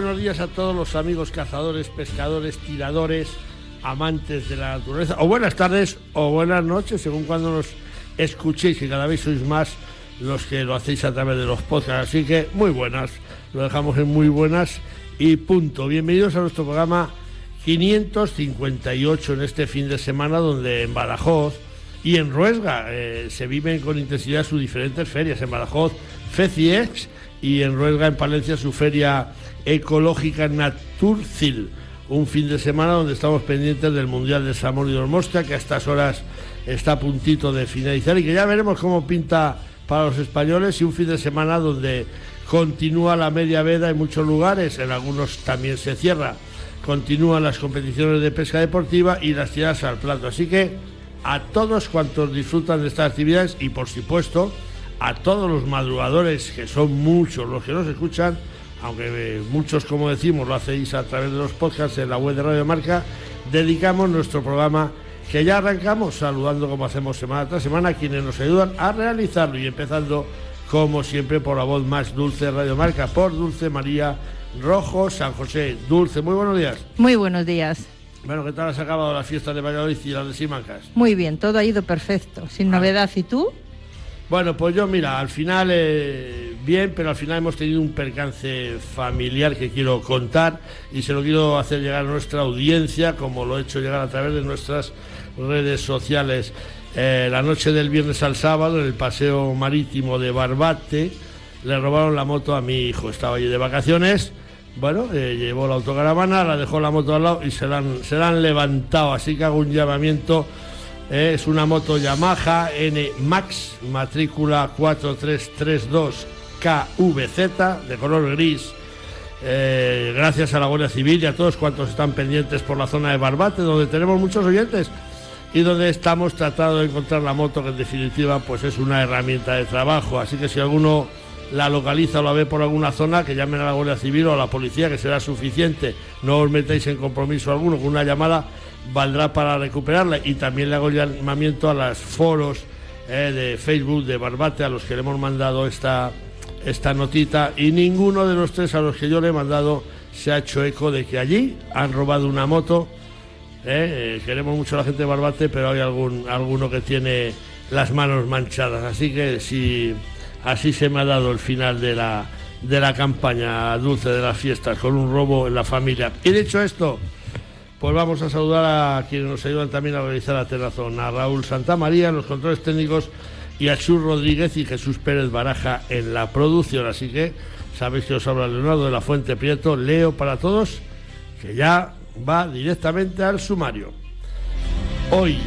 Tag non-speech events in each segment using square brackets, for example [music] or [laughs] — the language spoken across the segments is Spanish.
buenos días a todos los amigos cazadores, pescadores, tiradores, amantes de la naturaleza. O buenas tardes o buenas noches, según cuando nos escuchéis, que cada vez sois más los que lo hacéis a través de los podcasts. Así que muy buenas, lo dejamos en muy buenas y punto. Bienvenidos a nuestro programa 558 en este fin de semana, donde en Badajoz y en Ruesga eh, se viven con intensidad sus diferentes ferias. En Badajoz, FECIEX y en Ruesga, en Palencia, su feria ecológica Naturcil. Un fin de semana donde estamos pendientes del Mundial de Samor y Mosca, que a estas horas está a puntito de finalizar y que ya veremos cómo pinta para los españoles y un fin de semana donde continúa la media veda en muchos lugares, en algunos también se cierra. Continúan las competiciones de pesca deportiva y las tiradas al plato. Así que a todos cuantos disfrutan de estas actividades y por supuesto a todos los madrugadores, que son muchos los que nos escuchan, aunque eh, muchos, como decimos, lo hacéis a través de los podcasts en la web de Radio Marca, dedicamos nuestro programa que ya arrancamos saludando como hacemos semana tras semana a quienes nos ayudan a realizarlo y empezando como siempre por la voz más dulce de Radio Marca, por Dulce María Rojo San José. Dulce, muy buenos días. Muy buenos días. Bueno, ¿qué tal has acabado la fiesta de Valladolid y las de Simancas? Muy bien, todo ha ido perfecto, sin novedad. ¿Y tú? Bueno, pues yo mira, al final eh, bien, pero al final hemos tenido un percance familiar que quiero contar y se lo quiero hacer llegar a nuestra audiencia, como lo he hecho llegar a través de nuestras redes sociales. Eh, la noche del viernes al sábado, en el paseo marítimo de Barbate, le robaron la moto a mi hijo. Estaba allí de vacaciones. Bueno, eh, llevó la autocaravana, la dejó la moto al lado y se la han, se la han levantado. Así que hago un llamamiento eh, es una moto Yamaha N Max, matrícula 4332KVZ, de color gris. Eh, gracias a la Guardia Civil y a todos cuantos están pendientes por la zona de Barbate, donde tenemos muchos oyentes y donde estamos tratando de encontrar la moto que en definitiva pues es una herramienta de trabajo. Así que si alguno la localiza o la ve por alguna zona, que llamen a la Guardia Civil o a la policía, que será suficiente. No os metáis en compromiso alguno con una llamada valdrá para recuperarla. Y también le hago llamamiento a los foros eh, de Facebook de Barbate, a los que le hemos mandado esta, esta notita. Y ninguno de los tres a los que yo le he mandado se ha hecho eco de que allí han robado una moto. Eh, eh, queremos mucho a la gente de Barbate, pero hay algún, alguno que tiene las manos manchadas. Así que si así se me ha dado el final de la, de la campaña dulce de las fiestas, con un robo en la familia. Y dicho esto, pues vamos a saludar a quienes nos ayudan también a realizar la terrazón, a Raúl Santamaría los controles técnicos y a Rodríguez y Jesús Pérez Baraja en la producción. Así que sabéis que os habla Leonardo de la Fuente Prieto, leo para todos, que ya va directamente al sumario. Hoy,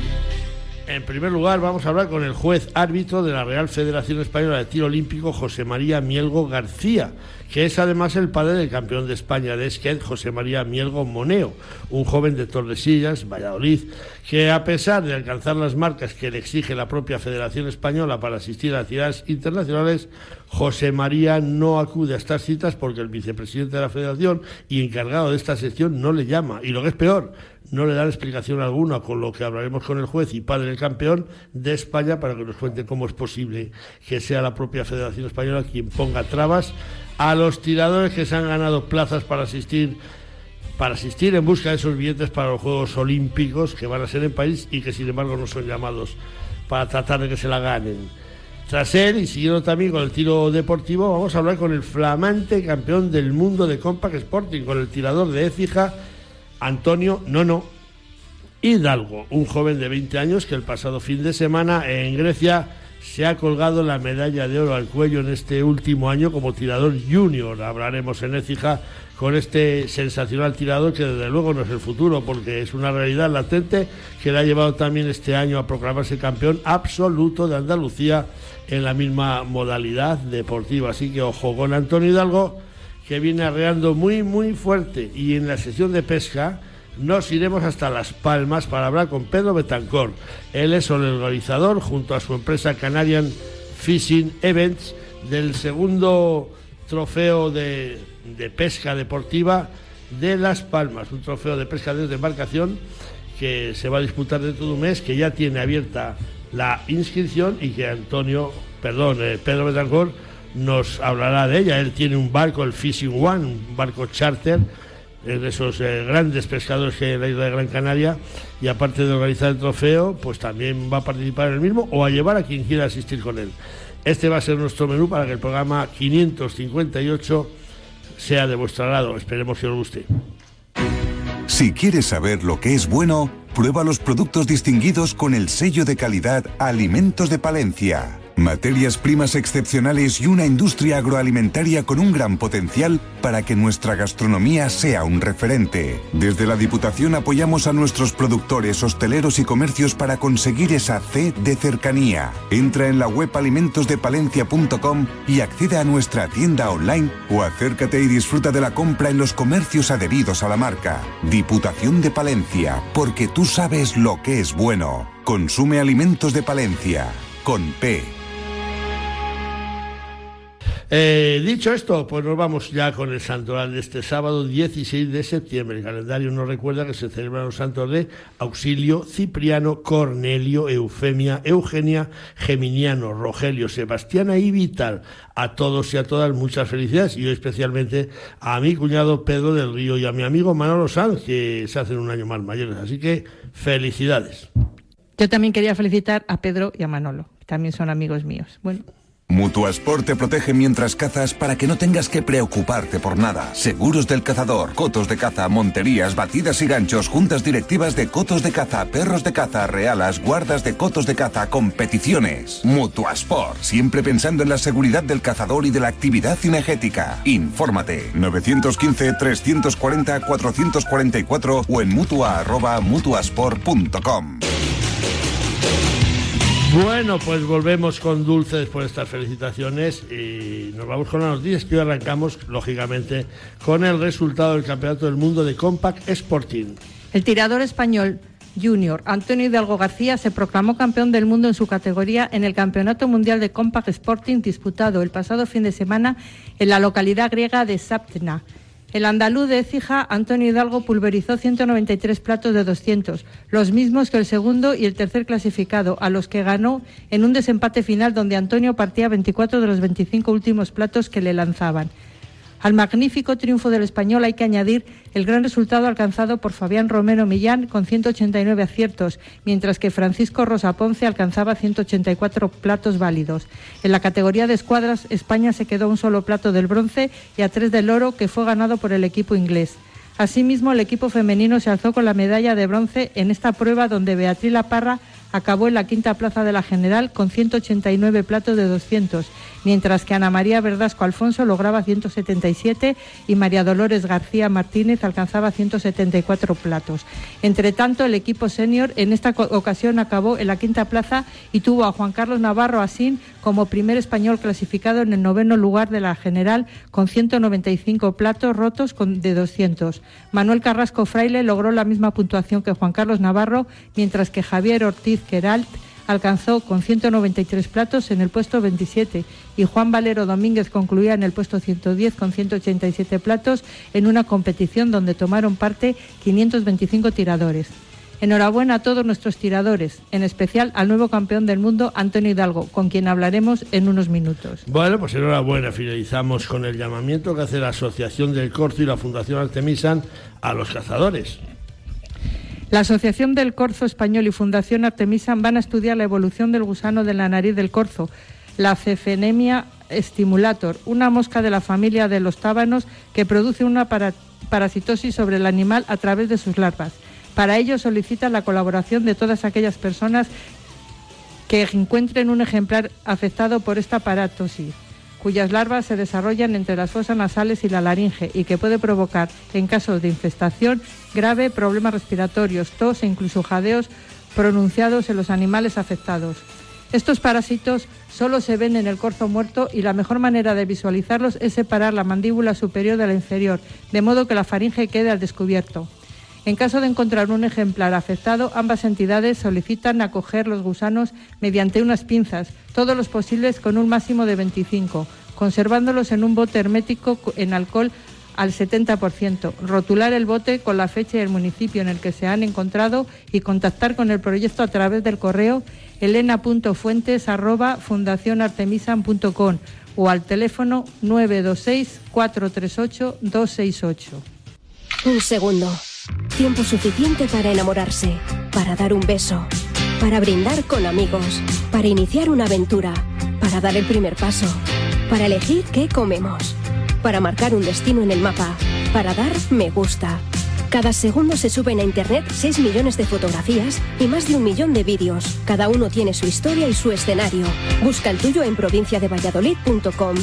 en primer lugar, vamos a hablar con el juez árbitro de la Real Federación Española de Tiro Olímpico, José María Mielgo García que es además el padre del campeón de España de skate, José María Mielgo Moneo, un joven de Tordesillas, Valladolid, que a pesar de alcanzar las marcas que le exige la propia Federación Española para asistir a ciudades internacionales, José María no acude a estas citas porque el vicepresidente de la Federación y encargado de esta sección no le llama. Y lo que es peor, no le dan explicación alguna, con lo que hablaremos con el juez y padre del campeón de España para que nos cuente cómo es posible que sea la propia Federación Española quien ponga trabas a los tiradores que se han ganado plazas para asistir para asistir en busca de esos billetes para los Juegos Olímpicos que van a ser en país y que sin embargo no son llamados para tratar de que se la ganen. Tras él, y siguiendo también con el tiro deportivo, vamos a hablar con el flamante campeón del mundo de Compact Sporting, con el tirador de Écija, Antonio Nono Hidalgo, un joven de 20 años que el pasado fin de semana en Grecia se ha colgado la medalla de oro al cuello en este último año como tirador junior. Hablaremos en Écija con este sensacional tirador que desde luego no es el futuro porque es una realidad latente que le ha llevado también este año a proclamarse campeón absoluto de Andalucía en la misma modalidad deportiva. Así que ojo con Antonio Hidalgo que viene arreando muy muy fuerte y en la sesión de pesca nos iremos hasta Las Palmas para hablar con Pedro Betancor. Él es organizador, junto a su empresa Canadian Fishing Events, del segundo trofeo de, pesca deportiva de Las Palmas, un trofeo de pesca desde embarcación que se va a disputar dentro de un mes, que ya tiene abierta la inscripción y que Antonio, perdón, eh, Pedro Betancor nos hablará de ella. Él tiene un barco, el Fishing One, un barco charter, de esos eh, grandes pescadores que hay en la isla de Gran Canaria, y aparte de organizar el trofeo, pues también va a participar en el mismo o a llevar a quien quiera asistir con él. Este va a ser nuestro menú para que el programa 558 sea de vuestro agrado. Esperemos que os guste. Si quieres saber lo que es bueno, prueba los productos distinguidos con el sello de calidad Alimentos de Palencia. Materias primas excepcionales y una industria agroalimentaria con un gran potencial para que nuestra gastronomía sea un referente. Desde la Diputación apoyamos a nuestros productores, hosteleros y comercios para conseguir esa C de cercanía. Entra en la web alimentosdepalencia.com y accede a nuestra tienda online o acércate y disfruta de la compra en los comercios adheridos a la marca. Diputación de Palencia, porque tú sabes lo que es bueno. Consume alimentos de Palencia, con P. Eh, dicho esto, pues nos vamos ya con el santoral de este sábado 16 de septiembre. El calendario nos recuerda que se celebran los santos de Auxilio, Cipriano, Cornelio, Eufemia, Eugenia, Geminiano, Rogelio, Sebastiana y Vital. A todos y a todas muchas felicidades y hoy especialmente a mi cuñado Pedro del Río y a mi amigo Manolo Sanz, que se hacen un año más mayores. Así que felicidades. Yo también quería felicitar a Pedro y a Manolo, también son amigos míos. Bueno. Mutuasport te protege mientras cazas para que no tengas que preocuparte por nada. Seguros del cazador, cotos de caza, monterías, batidas y ganchos, juntas directivas de cotos de caza, perros de caza, realas, guardas de cotos de caza, competiciones. Mutuasport, siempre pensando en la seguridad del cazador y de la actividad cinegética. Infórmate 915 340 444 o en mutua@mutuasport.com. Bueno, pues volvemos con Dulce después de estas felicitaciones y nos vamos con las noticias que hoy arrancamos, lógicamente, con el resultado del Campeonato del Mundo de Compact Sporting. El tirador español junior Antonio Hidalgo García se proclamó campeón del mundo en su categoría en el Campeonato Mundial de Compact Sporting disputado el pasado fin de semana en la localidad griega de Saptna. El andaluz de Écija, Antonio Hidalgo, pulverizó 193 platos de 200, los mismos que el segundo y el tercer clasificado, a los que ganó en un desempate final donde Antonio partía 24 de los 25 últimos platos que le lanzaban. Al magnífico triunfo del español hay que añadir el gran resultado alcanzado por Fabián Romero Millán con 189 aciertos, mientras que Francisco Rosa Ponce alcanzaba 184 platos válidos. En la categoría de escuadras, España se quedó un solo plato del bronce y a tres del oro, que fue ganado por el equipo inglés. Asimismo, el equipo femenino se alzó con la medalla de bronce en esta prueba donde Beatriz La Parra acabó en la quinta plaza de la general con 189 platos de 200, mientras que Ana María Verdasco Alfonso lograba 177 y María Dolores García Martínez alcanzaba 174 platos. Entre tanto, el equipo senior en esta ocasión acabó en la quinta plaza y tuvo a Juan Carlos Navarro Asín como primer español clasificado en el noveno lugar de la general con 195 platos rotos de 200. Manuel Carrasco Fraile logró la misma puntuación que Juan Carlos Navarro, mientras que Javier Ortiz Queralt alcanzó con 193 platos en el puesto 27 y Juan Valero Domínguez concluía en el puesto 110 con 187 platos en una competición donde tomaron parte 525 tiradores. Enhorabuena a todos nuestros tiradores, en especial al nuevo campeón del mundo, Antonio Hidalgo, con quien hablaremos en unos minutos. Bueno, pues enhorabuena. Finalizamos con el llamamiento que hace la Asociación del Corzo y la Fundación Artemisan a los cazadores. La Asociación del Corzo Español y Fundación Artemisan van a estudiar la evolución del gusano de la nariz del corzo, la Cefenemia stimulator, una mosca de la familia de los tábanos que produce una parasitosis sobre el animal a través de sus larvas. Para ello solicita la colaboración de todas aquellas personas que encuentren un ejemplar afectado por esta paratosis cuyas larvas se desarrollan entre las fosas nasales y la laringe y que puede provocar, en caso de infestación, grave problemas respiratorios, tos e incluso jadeos pronunciados en los animales afectados. Estos parásitos solo se ven en el corzo muerto y la mejor manera de visualizarlos es separar la mandíbula superior de la inferior, de modo que la faringe quede al descubierto. En caso de encontrar un ejemplar afectado, ambas entidades solicitan acoger los gusanos mediante unas pinzas, todos los posibles con un máximo de 25, conservándolos en un bote hermético en alcohol al 70%, rotular el bote con la fecha y el municipio en el que se han encontrado y contactar con el proyecto a través del correo elena.fuentes@fundacionartemisan.com o al teléfono 926 438 268. Un segundo. Tiempo suficiente para enamorarse, para dar un beso, para brindar con amigos, para iniciar una aventura, para dar el primer paso, para elegir qué comemos, para marcar un destino en el mapa, para dar me gusta. Cada segundo se suben a Internet 6 millones de fotografías y más de un millón de vídeos. Cada uno tiene su historia y su escenario. Busca el tuyo en provinciadevalladolid.com.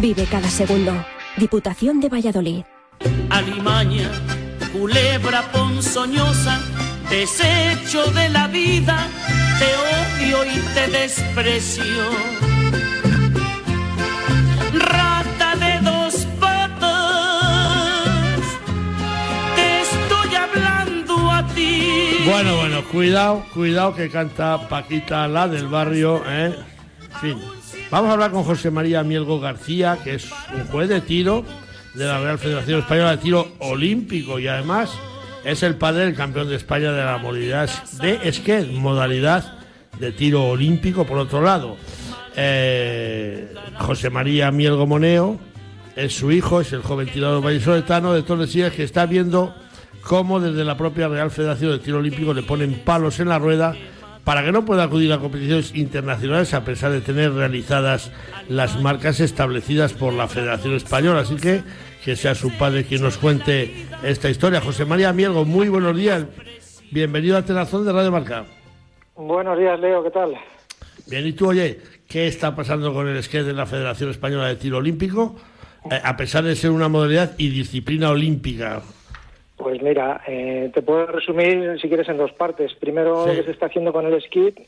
Vive cada segundo. Diputación de Valladolid. Alimaña, culebra ponzoñosa, desecho de la vida, te odio y te desprecio. Rata de dos patas, te estoy hablando a ti. Bueno, bueno, cuidado, cuidado que canta Paquita, la del barrio, ¿eh? Fin, vamos a hablar con José María Mielgo García, que es un juez de tiro de la Real Federación Española de Tiro Olímpico y además es el padre del campeón de España de la modalidad de skate, modalidad de tiro olímpico por otro lado. Eh, José María Mielgo Moneo es su hijo, es el joven tirador vallisoletano de Tordesillas que está viendo cómo desde la propia Real Federación de Tiro Olímpico le ponen palos en la rueda para que no pueda acudir a competiciones internacionales a pesar de tener realizadas las marcas establecidas por la Federación Española. Así que que sea su padre quien nos cuente esta historia. José María Mielgo, muy buenos días. Bienvenido a Tenazón de Radio Marca. Buenos días, Leo, ¿qué tal? Bien, y tú, oye, ¿qué está pasando con el skate de la Federación Española de Tiro Olímpico? Eh, a pesar de ser una modalidad y disciplina olímpica. Pues mira, eh, te puedo resumir, si quieres, en dos partes. Primero, Sí. lo que se está haciendo con el skit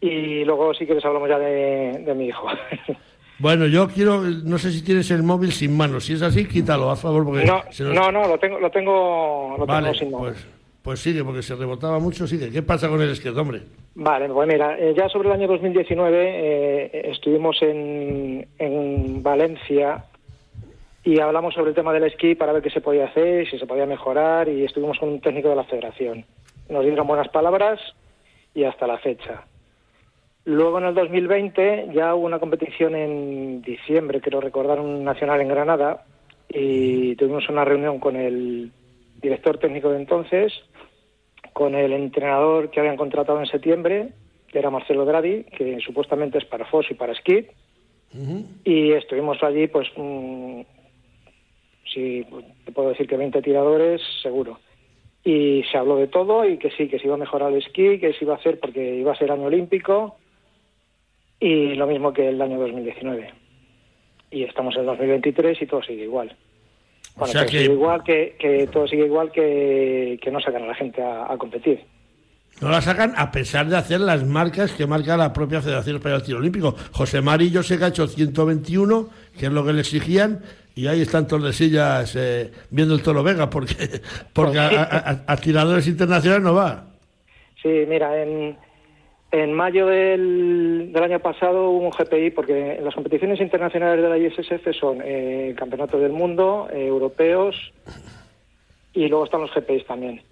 y luego, si quieres, hablamos ya de, de mi hijo. [laughs] Bueno, yo quiero, no sé si tienes el móvil sin manos. Si es así, quítalo, a favor, porque no, se nos- no, no, lo tengo, lo tengo, lo Vale, tengo sin mano. pues, pues sigue, porque se rebotaba mucho, sigue. ¿Qué pasa con el skate, hombre? Vale, pues mira, eh, ya sobre el año 2019 eh, estuvimos en, en Valencia y hablamos sobre el tema del esquí para ver qué se podía hacer, si se podía mejorar y estuvimos con un técnico de la federación. Nos dieron buenas palabras y hasta la fecha. Luego en el 2020 ya hubo una competición en diciembre, quiero recordar, un nacional en Granada y tuvimos una reunión con el director técnico de entonces, con el entrenador que habían contratado en septiembre, que era Marcelo Dradi, que supuestamente es para FOS y para Skid, y estuvimos allí, pues, mm, sí, te puedo decir que 20 tiradores, seguro. Y se habló de todo y que sí, que se iba a mejorar el esquí, que se iba a hacer porque iba a ser año olímpico, y lo mismo que el año 2019. Y estamos en el 2023 y todo sigue igual. O Bueno, sea todo que- sigue igual que, que todo sigue igual que, que no sacan a la gente a, a competir. No la sacan a pesar de hacer las marcas que marca la propia Federación Española de Tiro Olímpico. José Mari yo sé que ha hecho 121, que es lo que le exigían, y ahí están Tordesillas eh, viendo el Toro Vega, porque, porque a- a- a tiradores internacionales no va. Sí, mira, en, en mayo del, del año pasado hubo un GPI, porque las competiciones internacionales de la ISSF son eh, campeonatos del mundo, eh, europeos, y luego están los GPIs también.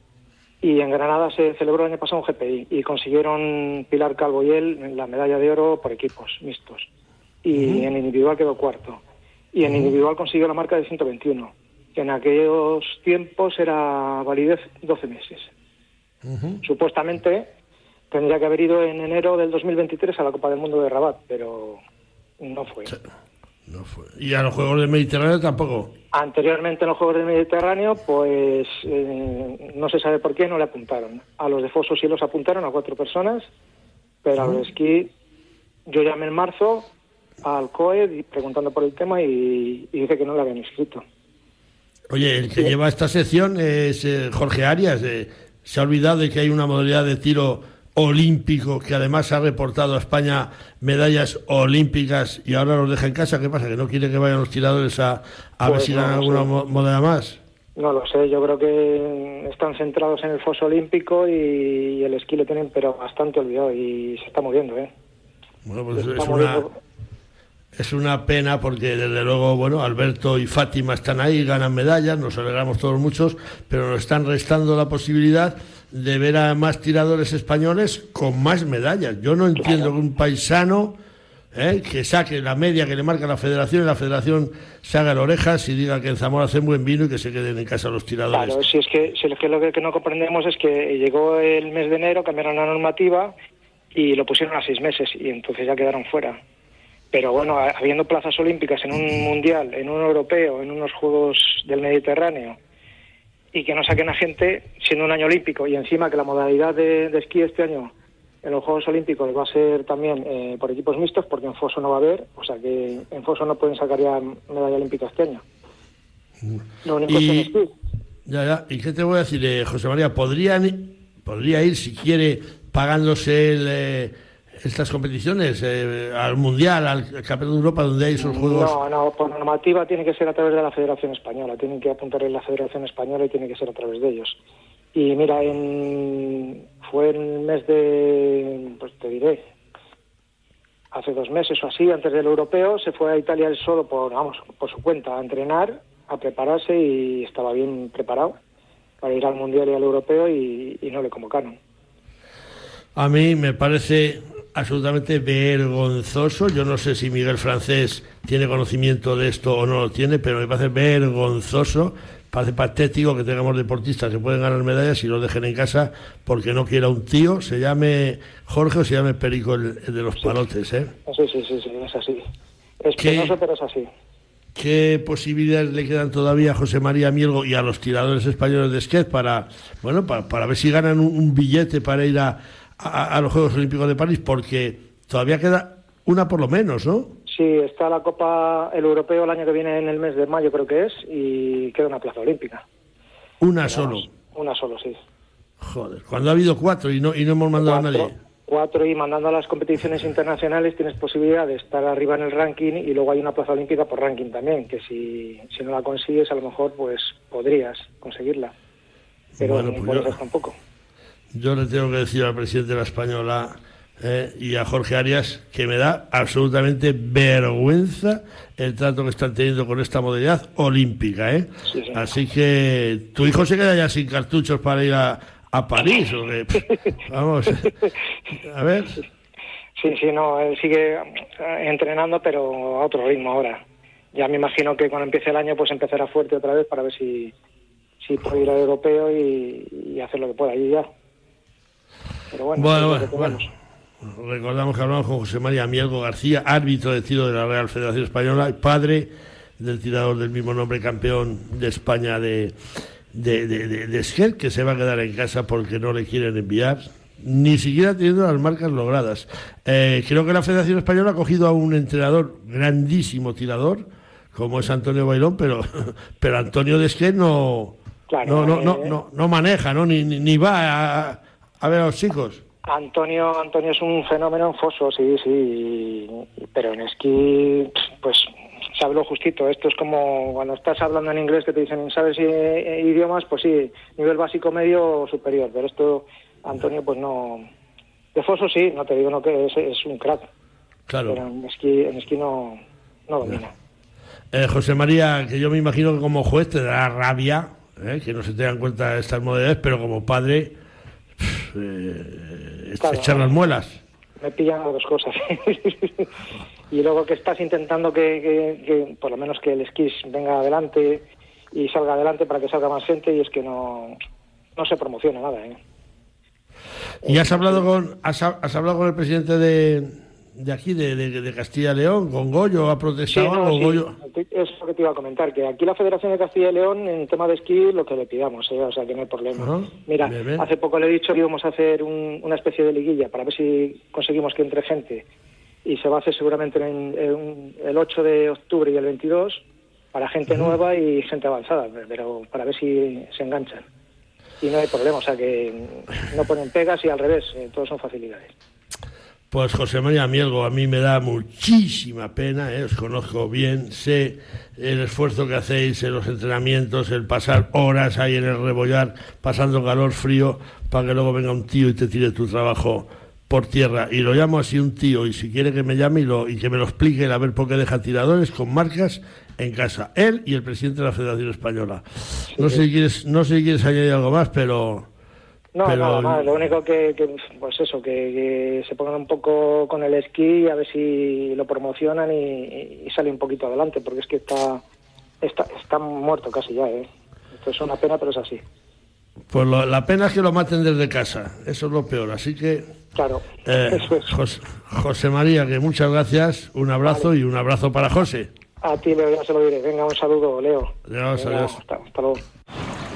Y en Granada se celebró el año pasado un GPI y consiguieron Pilar Calvo y él la medalla de oro por equipos mixtos. Y en individual quedó cuarto. Y en individual consiguió la marca de 121, que en aquellos tiempos era validez 12 meses. Supuestamente tendría que haber ido en enero del 2023 a la Copa del Mundo de Rabat, pero no fue. No fue. Y a los Juegos del Mediterráneo tampoco. Anteriormente en los Juegos del Mediterráneo, pues eh, no se sabe por qué no le apuntaron. A los de Foso sí los apuntaron, a cuatro personas, pero a los de esquí yo llamé en marzo al COE preguntando por el tema y, y dice que no le habían inscrito. Oye, el que lleva esta sección es eh, Jorge Arias. eh, se ha olvidado de que hay una modalidad de tiro olímpico que además ha reportado a España medallas olímpicas y ahora los deja en casa. ¿Qué pasa? ¿Que no quiere que vayan los tiradores a, a ver Pues si no, no alguna modalidad más? No lo sé, yo creo que están centrados en el foso olímpico y el esquí lo tienen pero bastante olvidado y se está moviendo, ¿eh? Bueno, pues es una. Es una pena porque desde luego, bueno, Alberto y Fátima están ahí, ganan medallas, nos alegramos todos muchos, pero nos están restando la posibilidad de ver a más tiradores españoles con más medallas. Yo no entiendo que un paisano ¿eh? que saque la media que le marca la federación y la federación se haga orejas y diga que en Zamora hacen buen vino y que se queden en casa los tiradores. Claro, si es que, si es que lo que no comprendemos es que llegó el mes de enero, cambiaron la normativa y lo pusieron a seis meses y entonces ya quedaron fuera. Pero bueno, habiendo plazas olímpicas en un mundial, en un europeo, en unos Juegos del Mediterráneo, y que no saquen a gente siendo un año olímpico y encima que la modalidad de, esquí este año en los Juegos Olímpicos va a ser también eh, por equipos mixtos porque en Foso no va a haber, o sea que en Foso no pueden sacar ya medalla olímpica este año. Lo único y, es esquí. Ya, ya. ¿Y qué te voy a decir, eh, José María? ¿Podrían, podría ir, si quiere, pagándose el... Eh, estas competiciones, eh, al Mundial, al Campeonato de Europa, donde hay esos juegos? No, no, por normativa tiene que ser a través de la Federación Española, tienen que apuntar en la Federación Española y tiene que ser a través de ellos. Y mira, en, fue en el mes de, pues te diré, hace dos meses o así, antes del europeo, se fue a Italia él solo por, vamos, por su cuenta, a entrenar, a prepararse y estaba bien preparado para ir al Mundial y al europeo y no le convocaron. A mí me parece absolutamente vergonzoso. Yo no sé si Miguel Francés tiene conocimiento de esto o no lo tiene, pero me parece vergonzoso, parece patético que tengamos deportistas que pueden ganar medallas y lo dejen en casa porque no quiera un tío, se llame Jorge o se llame Perico el, de los palotes. ¿eh? Sí, sí, sí, sí, es así. Es penoso, pero es así. ¿Qué posibilidades le quedan todavía a José María Mielgo y a los tiradores españoles de skate para, bueno, para, ver si ganan un billete para ir a, a, los Juegos Olímpicos de París? Porque todavía queda una por lo menos, ¿no? Sí, está la Copa, el Europeo el año que viene en el mes de mayo creo que es, y queda una plaza olímpica. ¿Una solo? Una solo, sí. Joder, cuando ha habido cuatro y no, y no hemos mandado a nadie. Cuatro y mandando a las competiciones internacionales tienes posibilidad de estar arriba en el ranking y luego hay una plaza olímpica por ranking también, que si, si no la consigues a lo mejor pues podrías conseguirla. Pero bueno, pues tampoco yo le tengo que decir al presidente de la Española eh, y a Jorge Arias que me da absolutamente vergüenza el trato que están teniendo con esta modalidad olímpica. ¿eh? Así que tu hijo se queda ya sin cartuchos para ir a, París. ¿o [laughs] Vamos, a ver. Sí, sí, no, él sigue eh, entrenando, pero a otro ritmo ahora. Ya me imagino que cuando empiece el año, pues empezará fuerte otra vez para ver si, si puede ir al europeo y, y hacer lo que pueda allí ya bueno, bueno, Recordamos que hablamos con José María Mielgo García, árbitro de tiro de la Real Federación Española y padre del tirador del mismo nombre, campeón de España de, de, de, que se va a quedar en casa porque no le quieren enviar, ni siquiera teniendo las marcas logradas. Eh, creo que la Federación Española ha cogido a un entrenador grandísimo tirador, como es Antonio Bailón, pero, [laughs] pero Antonio Desquer no, no, no, no, no, no maneja, ¿no? Ni, ni va a a ver los chicos. Antonio, Antonio es un fenómeno en foso, sí, sí, pero en esquí, pues se habló justito. Esto es como cuando estás hablando en inglés que te dicen, ¿sabes idiomas? Pues sí, nivel básico, medio o superior, pero esto, Antonio, pues no. De foso sí, no te digo no que es, un crack. Claro. Pero en esquí, en esquí no, no domina. Eh, José María, que yo me imagino que como juez te dará rabia eh, que no se tengan en cuenta estas modalidades, pero como padre eh, echar las muelas. Me pillan las dos cosas. [laughs] y luego que estás intentando que, por lo menos que el esquí venga adelante y salga adelante para que salga más gente y es que no, no se promociona nada. ¿eh? ¿Y has hablado con has, has hablado con el presidente de, de aquí, de, de, Castilla y León, con Goyo, ha protestado algo, Es lo que te iba a comentar, que aquí la Federación de Castilla y León, en tema de esquí, lo que le pidamos, ¿eh? o sea, que no hay problema. Mira, hace poco le he dicho que íbamos a hacer una especie de liguilla para ver si conseguimos que entre gente, y se va a hacer seguramente en, el 8 de octubre y el 22, para gente nueva y gente avanzada, pero para ver si se enganchan. Y no hay problema, o sea, que no ponen pegas y al revés, eh, todos son facilidades. Pues José María Mielgo, a mí me da muchísima pena, ¿eh? os conozco bien, sé el esfuerzo que hacéis en los entrenamientos, el pasar horas ahí en el rebollar, pasando calor, frío, para que luego venga un tío y te tire tu trabajo por tierra y lo llamo así un tío y si quiere que me llame y, lo, y que me lo explique a ver por qué deja tiradores con marcas en casa. Él y el presidente de la Federación Española. No sé si quieres, no sé si quieres añadir algo más, pero... No, pero- nada más. Lo único que, que, pues eso, que, que se pongan un poco con el esquí y a ver si lo promocionan y, y sale un poquito adelante, porque es que está, está, está muerto casi ya, ¿eh? Esto es una pena, pero es así. Pues lo- la pena es que lo maten desde casa. Eso es lo peor. Así que, Claro, eh, eso es. Jos- José María, que muchas gracias. Un abrazo y un abrazo para José. A ti, Leo, ya se lo diré. Venga, un saludo, Leo. Adiós, Venga, adiós. Hasta, hasta luego.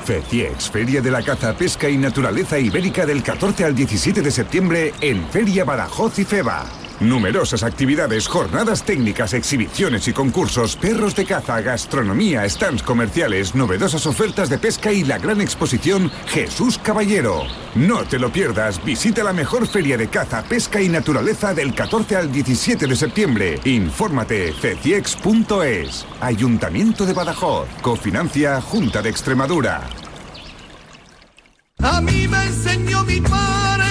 FECIEX, Feria de la Caza, Pesca y Naturaleza Ibérica del 14 al 17 de septiembre en Feria Badajoz y Feba. Numerosas actividades, jornadas técnicas, exhibiciones y concursos, perros de caza, gastronomía, stands comerciales, novedosas ofertas de pesca y la gran exposición Jesús Caballero. No te lo pierdas, visita la mejor feria de caza, pesca y naturaleza del 14 al 17 de septiembre. Infórmate feciex.es. Ayuntamiento de Badajoz. Cofinancia Junta de Extremadura. A mí me enseñó mi padre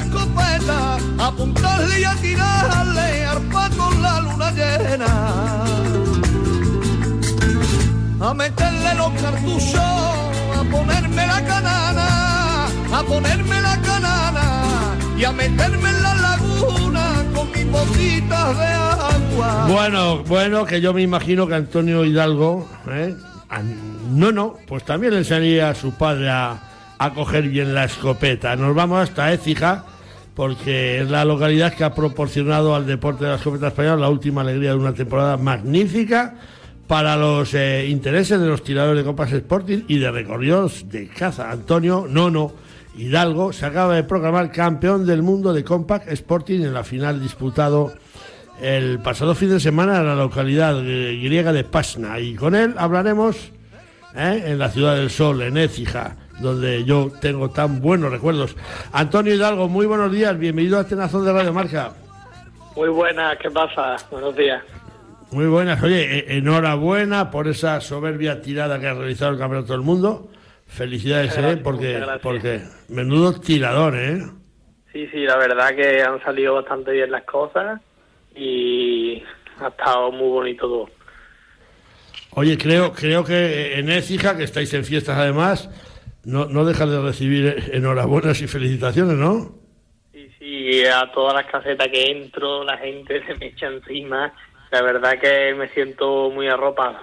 escopeta, apuntarle y a tirarle arpa con la luna llena. A meterle los cartuchos, a ponerme la canana, a ponerme la canana y a meterme en la laguna con mis botitas de agua. Bueno, bueno, que yo me imagino que Antonio Hidalgo, ¿eh? An- no, no, pues también le enseñaría a su padre a, a coger bien la escopeta. Nos vamos hasta Écija, porque es la localidad que ha proporcionado al deporte de la escopeta española la última alegría de una temporada magnífica para los eh, intereses de los tiradores de copas Sporting y de recorridos de caza. Antonio Nono Hidalgo se acaba de proclamar campeón del mundo de Compact Sporting en la final disputado el pasado fin de semana en la localidad griega de Pasna y con él hablaremos ¿eh? en la ciudad del sol, en Écija, donde yo tengo tan buenos recuerdos. Antonio Hidalgo, muy buenos días, bienvenido a Tenazón de Radio Marca. Muy buenas, ¿qué pasa? Buenos días. Muy buenas, oye, e- enhorabuena por esa soberbia tirada que ha realizado el Campeonato del Mundo. Felicidades, ¿eh? porque, porque menudo tirador, ¿eh? Sí, sí, la verdad que han salido bastante bien las cosas y ha estado muy bonito todo. Oye, creo, creo que en Écija, que estáis en fiestas además, no, no dejas de recibir enhorabuenas y felicitaciones, ¿no? Sí, sí, a todas las casetas que entro, la gente [laughs] se me echa encima. La verdad que me siento muy arropado.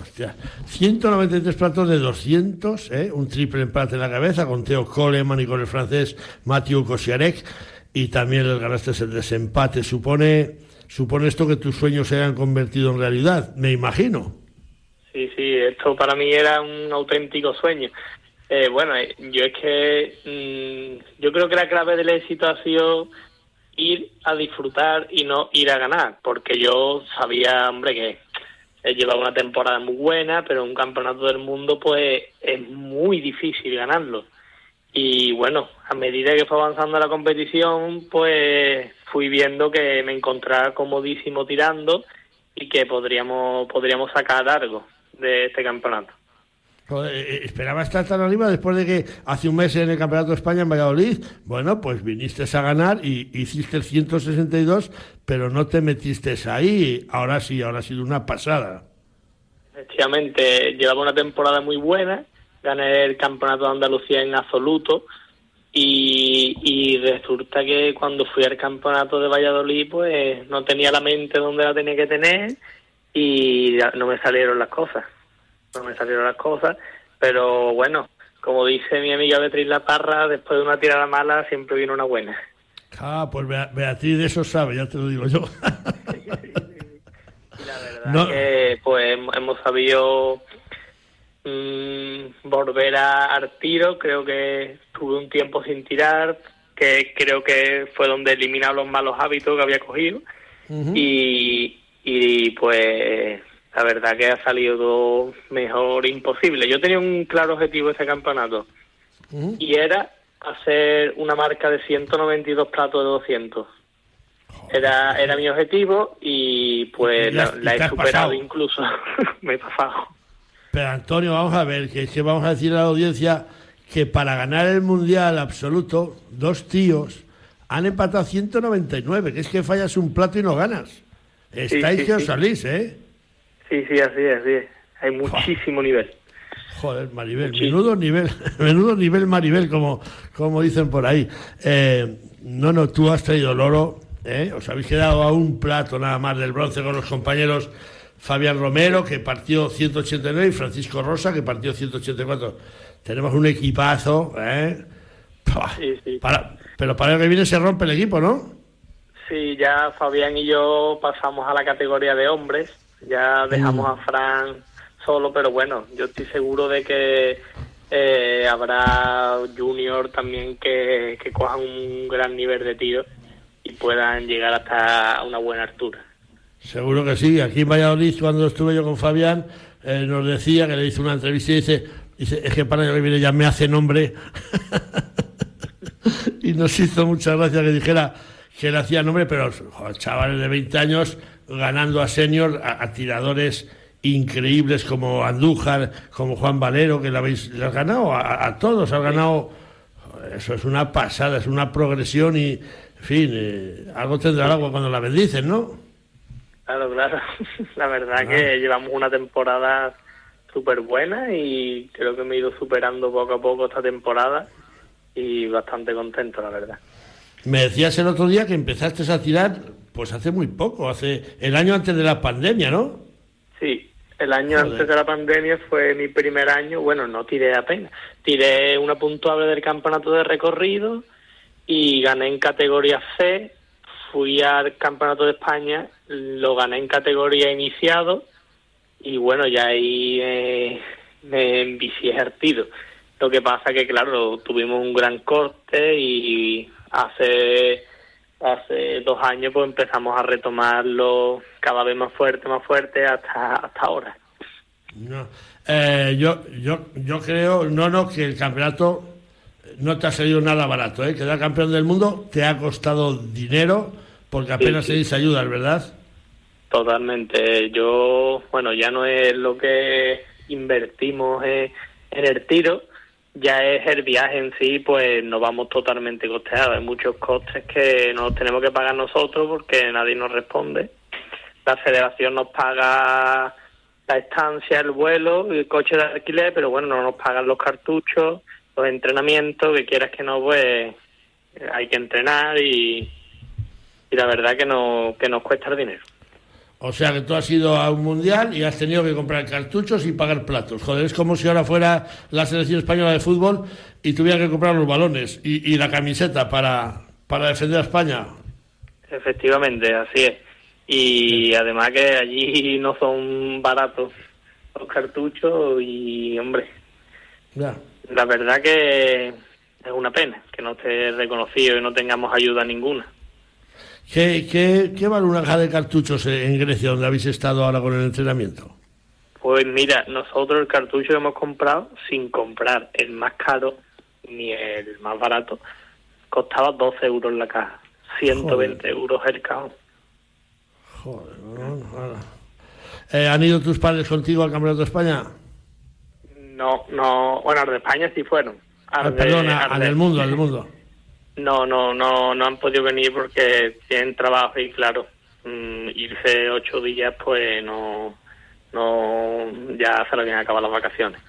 Hostia, 193 platos de 200, ¿eh? un triple empate en la cabeza con Theo Coleman y con el francés Mathieu Kosiarek y también les ganaste el desempate. Supone, supone esto que tus sueños se hayan convertido en realidad, me imagino. Sí, sí, esto para mí era un auténtico sueño. Eh, bueno, eh, yo es que mm, yo creo que la clave del éxito ha sido ir a disfrutar y no ir a ganar, porque yo sabía, hombre, que eh, llevaba una temporada muy buena, pero un campeonato del mundo pues es muy difícil ganarlo. Y bueno, a medida que fue avanzando la competición, pues fui viendo que me encontraba comodísimo tirando y que podríamos podríamos sacar algo de este campeonato. Joder, eh, esperaba estar tan arriba después de que hace un mes en el Campeonato de España en Valladolid, bueno, pues viniste a ganar y hiciste el 162, pero no te metiste ahí. Ahora sí, ahora ha sido una pasada. Efectivamente, llevaba una temporada muy buena, gané el campeonato de Andalucía en absoluto y, y resulta que cuando fui al campeonato de Valladolid pues no tenía la mente donde la tenía que tener y no me salieron las cosas, no me salieron las cosas, pero bueno, como dice mi amiga Beatriz La Parra, después de una tirada mala siempre viene una buena. Ah, pues Bea- Beatriz de eso sabe, ya te lo digo yo. [laughs] La verdad No. que pues hemos- sabido mm, volver a, al tiro, creo que tuve un tiempo sin tirar, que creo que fue donde eliminar los malos hábitos que había cogido y, y pues la verdad que ha salido todo mejor imposible. Yo tenía un claro objetivo ese campeonato y era hacer una marca de 192 platos de 200. Era, era mi objetivo y pues la, he superado pasado. incluso. [laughs] Me he pasado. Pero Antonio, vamos a ver, que, es que vamos a decir a la audiencia que para ganar el mundial absoluto, dos tíos han empatado 199, que es que fallas un plato y no ganas. Estáis que os salís, ¿eh? Sí, sí, así es, así es. Hay muchísimo nivel. Joder, Maribel, menudo nivel, [laughs] menudo nivel Maribel, como, como dicen por ahí. Eh, no, no, tú has traído el oro, ¿eh? os habéis quedado a un plato nada más del bronce con los compañeros Fabián Romero, que partió 189, y Francisco Rosa, que partió 184. Tenemos un equipazo, ¿eh? Sí, sí. Para, pero para el que viene se rompe el equipo, ¿no? Sí, ya Fabián y yo pasamos a la categoría de hombres, ya dejamos Mm. a Fran solo, pero bueno, yo estoy seguro de que eh, habrá junior también que, que cojan un gran nivel de tiro y puedan llegar hasta una buena altura. Seguro que sí. Aquí en Valladolid, cuando estuve yo con Fabián, eh, nos decía que le hizo una entrevista y dice, dice es que para que viene ya me hace nombre. [laughs] y nos hizo mucha gracia que dijera que le hacía nombre, pero joder, chavales de 20 años ganando a senior, a, a tiradores increíbles como Andújar, como Juan Valero, que le habéis le has ganado a, a todos, has ganado. Eso es una pasada, es una progresión y, en fin, eh, algo tendrá el agua cuando la bendicen, ¿no? Claro, claro. [laughs] La verdad que llevamos una temporada súper buena y creo que me he ido superando poco a poco esta temporada y bastante contento, la verdad. Me decías el otro día que empezaste a tirar, pues hace muy poco, hace el año antes de la pandemia, ¿no? Sí, el año Joder. antes de la pandemia fue mi primer año, bueno, no tiré apenas, tiré una puntuable del campeonato de recorrido y gané en categoría C, fui al campeonato de España, lo gané en categoría iniciado y bueno, ya ahí eh, me envicié tiro. Lo que pasa que, claro, tuvimos un gran corte y hace hace dos años pues empezamos a retomarlo cada vez más fuerte, más fuerte hasta hasta ahora. No. Eh, yo, yo, yo creo, no, no, que el campeonato no te ha salido nada barato, ¿eh? Quedar campeón del mundo te ha costado dinero porque apenas sí. tenéis ayudas, ¿verdad? Totalmente. Yo, bueno, ya no es lo que invertimos en, en el tiro, ya es el viaje en sí, pues nos vamos totalmente costeados. Hay muchos costes que nos tenemos que pagar nosotros porque nadie nos responde. La federación nos paga la estancia, el vuelo, el coche de alquiler, pero bueno, no nos pagan los cartuchos, los entrenamientos, que quieras que no, pues hay que entrenar y, y la verdad que, no, que nos cuesta el dinero. O sea que tú has ido a un mundial y has tenido que comprar cartuchos y pagar platos. Joder, es como si ahora fuera la selección española de fútbol y tuviera que comprar los balones y, y la camiseta para, para defender a España. Efectivamente, así es. Y además que allí no son baratos los cartuchos y, hombre, Ya. la verdad que es una pena que no esté reconocido y no tengamos ayuda ninguna. ¿Qué, qué, qué vale una caja de cartuchos en Grecia donde habéis estado ahora con el entrenamiento? Pues mira, nosotros el cartucho que hemos comprado, sin comprar el más caro ni el más barato, costaba 12 euros la caja, 120 Joder. euros el cajón. Joder, no, no. Eh, ¿Han ido tus padres contigo al Campeonato de España? No, no, bueno, al de España sí fueron. Al Ah, de- perdona, al al de- del mundo, al del mundo. No, no, no, no han podido venir porque tienen trabajo y claro, mm, irse ocho días pues no, no, ya se le habían acabado las vacaciones.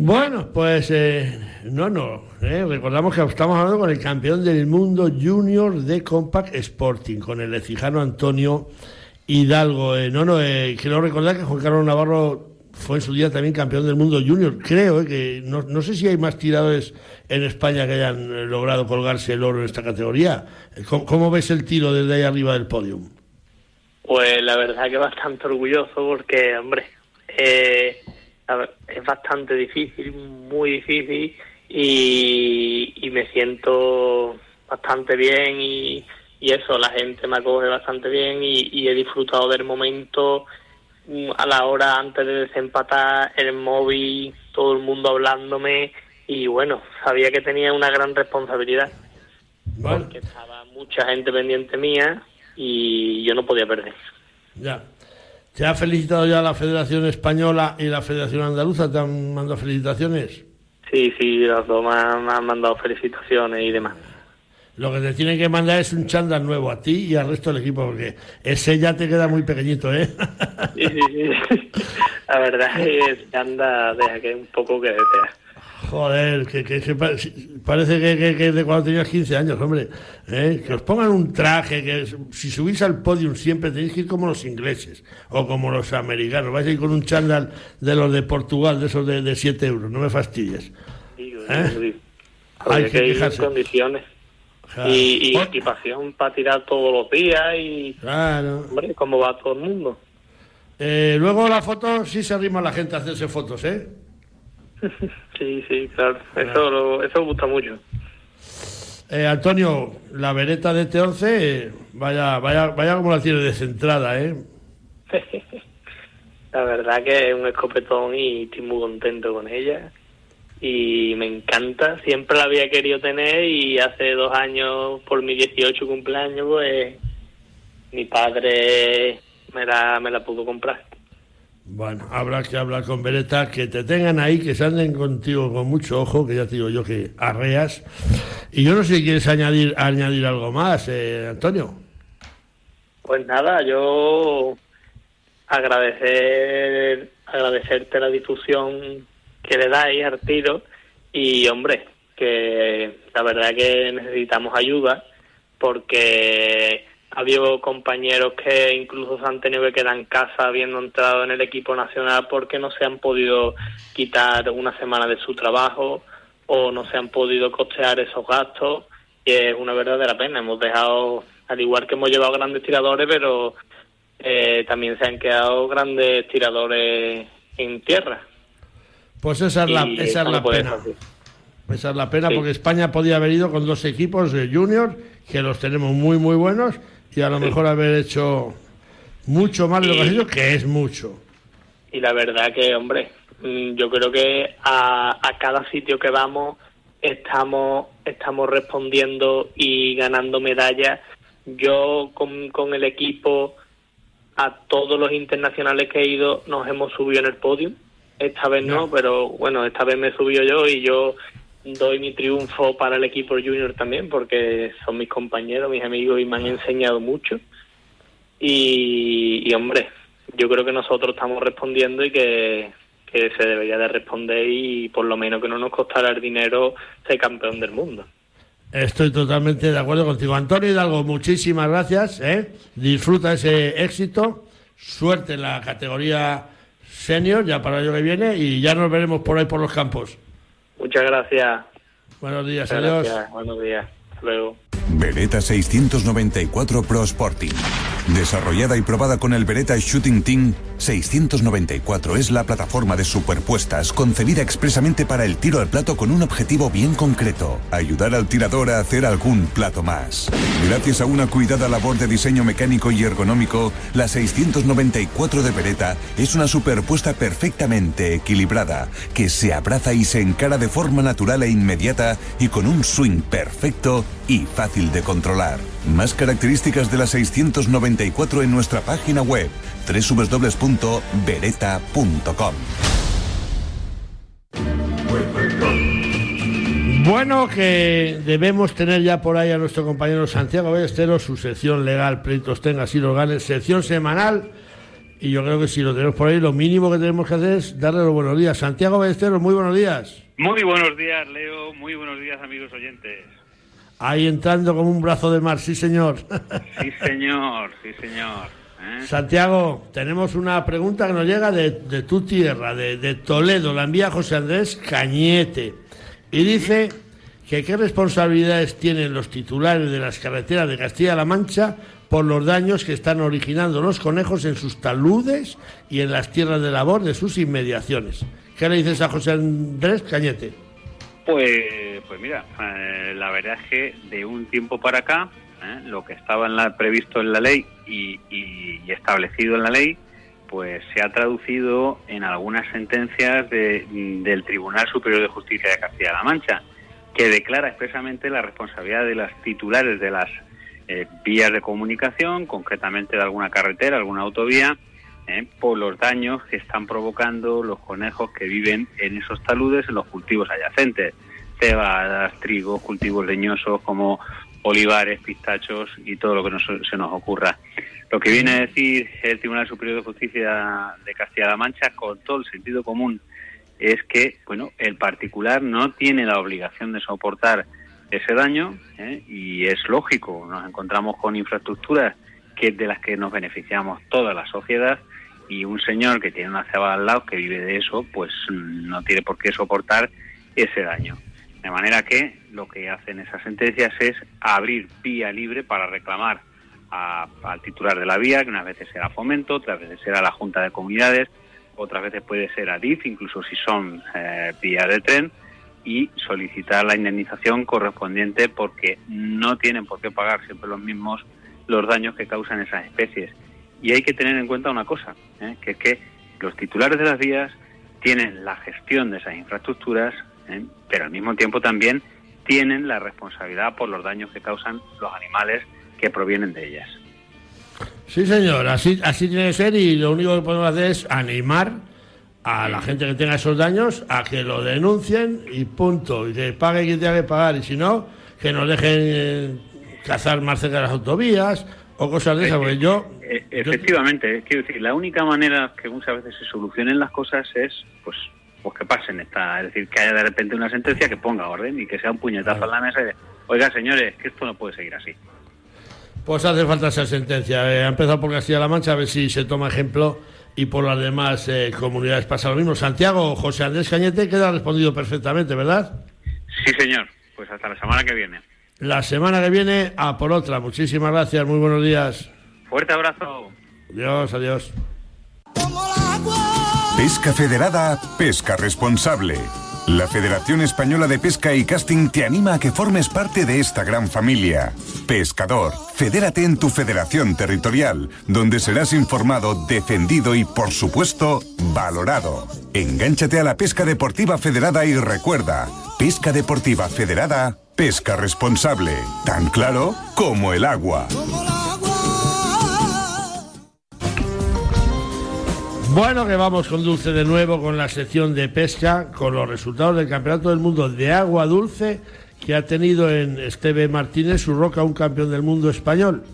Bueno, pues eh, no, no. eh, recordamos que estamos hablando con el campeón del mundo junior de Compact Sporting, con el ecijano Antonio Hidalgo. Eh, no, no, eh, quiero recordar que Juan Carlos Navarro fue en su día también campeón del mundo junior. Creo eh, que no, no sé si hay más tiradores en España que hayan eh, logrado colgarse el oro en esta categoría. Eh, ¿Cómo, cómo ves el tiro desde ahí arriba del podium? Pues la verdad que bastante orgulloso porque, hombre, eh, es bastante difícil, muy difícil y, y me siento bastante bien y, eso, la gente me acoge bastante bien y, he disfrutado del momento a la hora antes de desempatar el móvil, todo el mundo hablándome y bueno, sabía que tenía una gran responsabilidad Bueno, porque estaba mucha gente pendiente mía y yo no podía perder. ya. ¿Te ha felicitado ya la Federación Española y la Federación Andaluza? ¿Te han mandado felicitaciones? Sí, sí, los dos me han, me han mandado felicitaciones y demás. Lo que te tienen que mandar es un chándal nuevo a ti y al resto del equipo, porque ese ya te queda muy pequeñito, ¿eh? Sí, sí, sí. La verdad es que anda, deja que un poco que desear. Joder, que, que- parece que, que- de cuando tenías 15 años, hombre. ¿eh? Que os pongan un traje, que si subís al podium siempre tenéis que ir como los ingleses o como los americanos. Vais a ir con un chándal de los de Portugal, de esos de, de 7 euros, no me fastidies. ¿Eh? Hay que quejarse. condiciones. Claro. Y, y equipación para tirar todos los días y, Claro. hombre, cómo va todo el mundo. Eh, luego la foto, sí se arrima la gente a hacerse fotos, ¿eh? [laughs] Sí, sí, claro. Eso, lo- eso gusta mucho. Eh, Antonio, la vereta de T11, eh, vaya, vaya, vaya como la tiene descentrada, ¿eh? [laughs] La verdad que es un escopetón y estoy muy contento con ella. Y me encanta, siempre la había querido tener y hace dos años, por mi 18 cumpleaños, pues mi padre me la, me la pudo comprar. Bueno, habrá que hablar con Beretta, que te tengan ahí, que se anden contigo con mucho ojo, que ya te digo yo que arreas. Y yo no sé si quieres añadir, añadir algo más, eh, Antonio. Pues nada, yo agradecer agradecerte la difusión que le dais al tiro y hombre, que la verdad que necesitamos ayuda porque ha habido compañeros que incluso se han tenido que quedar en casa habiendo entrado en el equipo nacional porque no se han podido quitar una semana de su trabajo o no se han podido costear esos gastos y es una verdadera pena. Hemos dejado, al igual que hemos llevado grandes tiradores, pero eh, también se han quedado grandes tiradores en tierra. Pues esa es la, esa es la pena. Esa es la pena Sí. porque España podía haber ido con dos equipos de junior, que los tenemos muy, muy buenos, y a lo mejor haber hecho mucho más de lo que has hecho, que es mucho. y la verdad que, hombre, mm, yo creo que a, a cada sitio que vamos estamos estamos respondiendo y ganando medallas. Yo con, con el equipo a todos los internacionales que he ido nos hemos subido en el podio. Esta vez no, pero bueno, esta vez me he subido yo y yo doy mi triunfo para el equipo junior también porque son mis compañeros, mis amigos y me han enseñado mucho. Y, y, hombre, yo creo que nosotros estamos respondiendo y que, que se debería de responder y por lo menos que no nos costara el dinero ser campeón del mundo. Estoy totalmente de acuerdo contigo. Antonio Hidalgo, muchísimas gracias. ¿eh? Disfruta ese éxito. Suerte en la categoría senior, ya para el año que viene, y ya nos veremos por ahí por los campos. Muchas gracias. Buenos días, Muchas adiós. gracias. Buenos días. Luego. Beretta 694 Pro Sporting. Desarrollada y probada con el Beretta Shooting Team, 694 es la plataforma de superpuestas concebida expresamente para el tiro al plato con un objetivo bien concreto, ayudar al tirador a hacer algún plato más. Gracias a una cuidada labor de diseño mecánico y ergonómico, la 694 de Beretta es una superpuesta perfectamente equilibrada, que se abraza y se encara de forma natural e inmediata y con un swing perfecto y fácil de controlar. Más características de la 694 en nuestra página web www.beretta.com. Bueno, que debemos tener ya por ahí a nuestro compañero Santiago Ballesteros, su sección legal, pleitos tenga, si los gane, sección semanal. Y yo creo que si lo tenemos por ahí, lo mínimo que tenemos que hacer es darle los buenos días. Santiago Ballesteros, muy buenos días. Muy buenos días, Leo. Muy buenos días, amigos oyentes. Ahí entrando como un brazo de mar, sí señor. Sí, señor, sí, señor. ¿Eh? Santiago, tenemos una pregunta que nos llega de, de tu tierra, de, de Toledo, la envía José Andrés Cañete. Y dice que qué responsabilidades tienen los titulares de las carreteras de Castilla-La Mancha por los daños que están originando los conejos en sus taludes y en las tierras de labor de sus inmediaciones. ¿Qué le dices a José Andrés Cañete? Pues, pues mira, eh, la verdad es que de un tiempo para acá, eh, lo que estaba en la, previsto en la ley y, establecido en la ley, pues se ha traducido en algunas sentencias de- del Tribunal Superior de Justicia de Castilla-La Mancha, que declara expresamente la responsabilidad de las titulares de las eh, vías de comunicación, concretamente de alguna carretera, alguna autovía, ¿eh? por los daños que están provocando los conejos que viven en esos taludes, en los cultivos adyacentes, cebadas, trigo, cultivos leñosos como olivares, pistachos y todo lo que se nos ocurra. Lo que viene a decir el Tribunal Superior de Justicia de Castilla-La Mancha, con todo el sentido común, es que bueno, el particular no tiene la obligación de soportar ese daño ¿eh? y es lógico, nos encontramos con infraestructuras que de las que nos beneficiamos toda la sociedad y un señor que tiene una cebada al lado que vive de eso, pues no tiene por qué soportar ese daño. De manera que lo que hacen esas sentencias es abrir vía libre para reclamar al titular de la vía, que unas veces será Fomento, otras veces será la Junta de Comunidades, otras veces puede ser ADIF, incluso si son eh, vías de tren, y solicitar la indemnización correspondiente porque no tienen por qué pagar siempre los mismos los daños que causan esas especies. Y hay que tener en cuenta una cosa, ¿eh? que es que los titulares de las vías tienen la gestión de esas infraestructuras, ¿eh? pero al mismo tiempo también tienen la responsabilidad por los daños que causan los animales que provienen de ellas. Sí, señor, así, así tiene que ser y lo único que podemos hacer es animar a la gente que tenga esos daños a que lo denuncien y punto, y que pague quien tenga que pagar, y si no, que nos dejen eh, cazar más cerca de las autovías o cosas de esas, porque yo... Eh, efectivamente, quiero decir, la única manera que muchas veces se solucionen las cosas es, pues, pues que pasen esta, es decir, que haya de repente una sentencia que ponga orden y que sea un puñetazo en la mesa y de, oiga, señores, que esto no puede seguir así. Pues hace falta esa sentencia. Eh, ha empezado por Castilla-La Mancha, a ver si se toma ejemplo y por las demás eh, comunidades pasa lo mismo. Santiago, José Andrés Cañete queda respondido perfectamente, ¿verdad? Sí, señor. Pues hasta la semana que viene. La semana que viene a por otra. Muchísimas gracias, muy buenos días. Fuerte abrazo. Adiós, adiós. Pesca Federada, pesca responsable. La Federación Española de Pesca y Casting te anima a que formes parte de esta gran familia. Pescador, fedérate en tu federación territorial, donde serás informado, defendido y, por supuesto, valorado. Engánchate a la pesca deportiva federada y recuerda, pesca deportiva federada, pesca responsable, tan claro como el agua. Bueno, que vamos con Dulce de nuevo con la sección de pesca, con los resultados del Campeonato del Mundo de Agua Dulce que ha tenido en Esteve Martínez Urroca, un campeón del mundo español.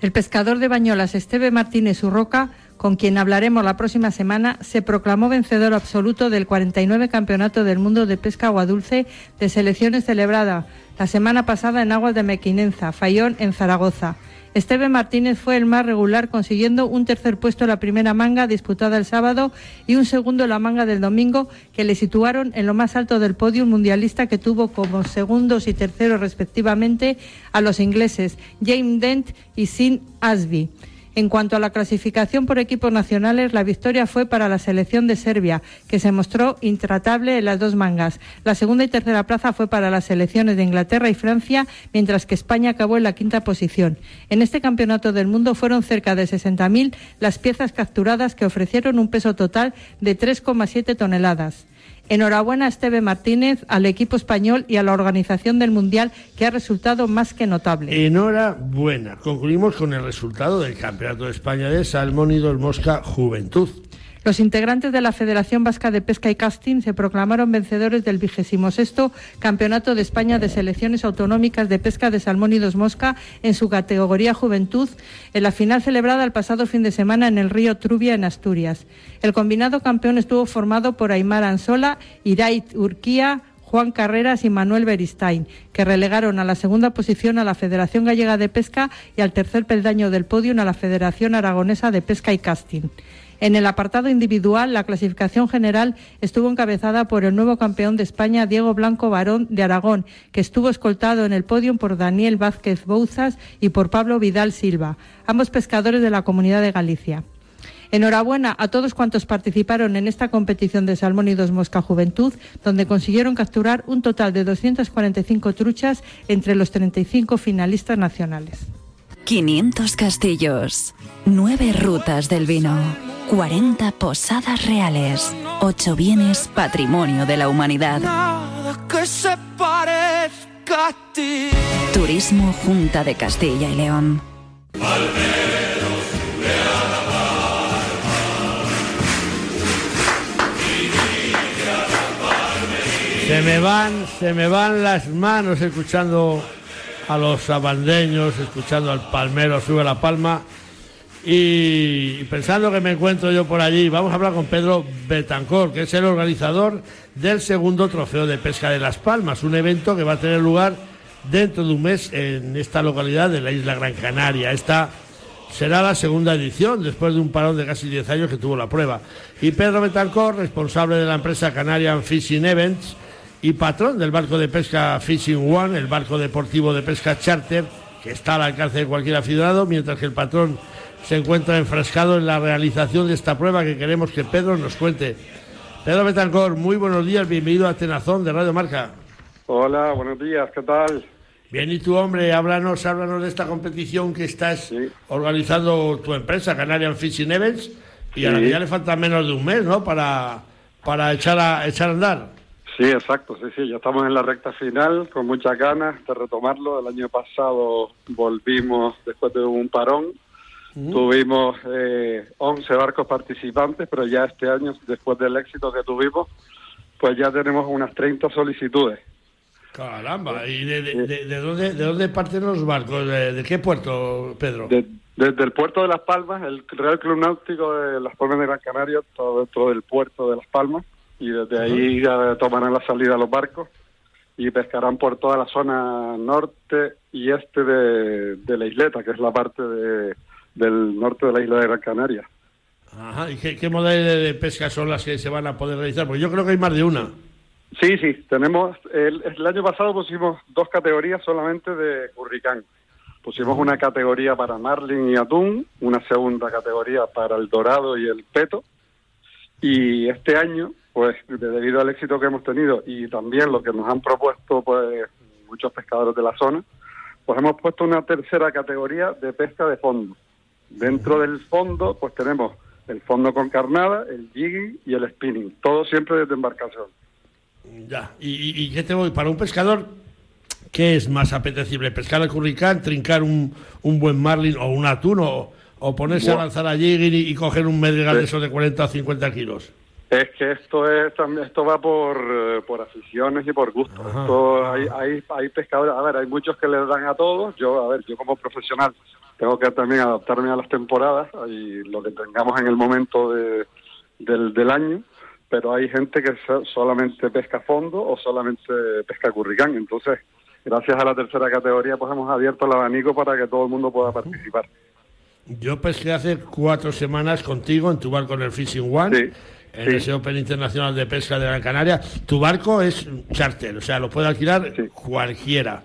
El pescador de Bañolas, Esteve Martínez Urroca, con quien hablaremos la próxima semana, se proclamó vencedor absoluto del 49 Campeonato del Mundo de Pesca Agua Dulce de selecciones celebrada la semana pasada en aguas de Mequinenza, Fayón, en Zaragoza. Esteve Martínez fue el más regular, consiguiendo un tercer puesto en la primera manga disputada el sábado y un segundo en la manga del domingo, que le situaron en lo más alto del podio mundialista que tuvo como segundos y terceros respectivamente a los ingleses James Dent y Sin Asby. En cuanto a la clasificación por equipos nacionales, la victoria fue para la selección de Serbia, que se mostró intratable en las dos mangas. La segunda y tercera plaza fue para las selecciones de Inglaterra y Francia, mientras que España acabó en la quinta posición. En este campeonato del mundo fueron cerca de 60.000 las piezas capturadas que ofrecieron un peso total de 3,7 toneladas. Enhorabuena a Esteve Martínez, al equipo español y a la organización del Mundial, que ha resultado más que notable. Enhorabuena. Concluimos con el resultado del Campeonato de España de Salmón y Mosca Juventud. Los integrantes de la Federación Vasca de Pesca y Casting se proclamaron vencedores del vigésimo sexto Campeonato de España de Selecciones Autonómicas de Pesca de Salmón y Dos Mosca en su categoría Juventud en la final celebrada el pasado fin de semana en el río Trubia, en Asturias. El combinado campeón estuvo formado por Aymar Ansola, Irait Urquía, Juan Carreras y Manuel Beristain, que relegaron a la segunda posición a la Federación Gallega de Pesca y al tercer peldaño del podio a la Federación Aragonesa de Pesca y Casting. En el apartado individual, la clasificación general estuvo encabezada por el nuevo campeón de España, Diego Blanco Barón de Aragón, que estuvo escoltado en el podio por Daniel Vázquez Bouzas y por Pablo Vidal Silva, ambos pescadores de la Comunidad de Galicia. Enhorabuena a todos cuantos participaron en esta competición de Salmón y Dos Mosca Juventud, donde consiguieron capturar un total de 245 truchas entre los 35 finalistas nacionales. 500 castillos, 9 rutas del vino. 40 posadas reales, 8 bienes patrimonio de la humanidad. Turismo Junta de Castilla y León. Se me van, se me van las manos escuchando a los sabandeños, escuchando al palmero, sube la palma y pensando que me encuentro yo por allí, vamos a hablar con Pedro Betancor, que es el organizador del segundo trofeo de pesca de Las Palmas, un evento que va a tener lugar dentro de un mes en esta localidad de la isla Gran Canaria. Esta será la segunda edición, después de un parón de casi 10 años que tuvo la prueba. Y Pedro Betancor, responsable de la empresa Canarian Fishing Events y patrón del barco de pesca Fishing One, el barco deportivo de pesca charter, que está al alcance de cualquier aficionado, mientras que el patrón se encuentra enfrascado en la realización de esta prueba que queremos que Pedro nos cuente. Pedro Betancor, muy buenos días, bienvenido a Tenazón de Radio Marca. Hola, buenos días, ¿qué tal? Bien, y tu hombre, háblanos, háblanos de esta competición que estás organizando tu empresa, Canarian Fishing Events, y a la que ya le falta menos de un mes, ¿no? Para, para echar, a, echar a andar. Sí, exacto, sí, sí, ya estamos en la recta final, con muchas ganas de retomarlo. El año pasado volvimos después de un parón Tuvimos eh, 11 barcos participantes, pero ya este año, después del éxito que tuvimos, pues ya tenemos unas 30 solicitudes. Caramba, ¿y de, de, dónde, de dónde parten los barcos? ¿De, qué puerto, Pedro? desde el puerto de Las Palmas, el Real Club Náutico de Las Palmas de Gran Canaria, todo dentro del puerto de Las Palmas, y desde ahí ya tomarán la salida los barcos y pescarán por toda la zona norte y este de la isleta, que es la parte de, del norte de la isla de Gran Canaria. Ajá, ¿y qué, qué modalidades de pesca son las que se van a poder realizar? Porque yo creo que hay más de una. Sí, sí, tenemos, el, el año pasado pusimos dos categorías solamente de hurricán. Pusimos una categoría para marlin y atún, una segunda categoría para el dorado y el peto. Y este año, pues debido al éxito que hemos tenido y también lo que nos han propuesto pues muchos pescadores de la zona, pues hemos puesto una tercera categoría de pesca de fondo. Dentro del fondo, pues tenemos el fondo con carnada, el jigging y el spinning, todo siempre desde embarcación. Ya, ¿y, y qué te voy? Para un pescador, ¿qué es más apetecible? ¿Pescar el curricán, trincar un, un buen marlin o un atún o, ponerse a lanzar a jigging y, coger un medieval de esos de 40 o 50 kilos? Es que esto es esto va por, eh, por aficiones y por gusto. hay, hay, hay pescadores, a ver, hay muchos que les dan a todos. Yo, a ver, yo como profesional tengo que también adaptarme a las temporadas y lo que tengamos en el momento de, del, del año, pero hay gente que solamente pesca fondo o solamente pesca curricán, entonces gracias a la tercera categoría pues hemos abierto el abanico para que todo el mundo pueda participar. Yo pesqué hace cuatro semanas contigo en tu barco en el Fishing One. en ese Open Internacional de Pesca de Gran Canaria. Tu barco es charter, o sea, lo puede alquilar cualquiera.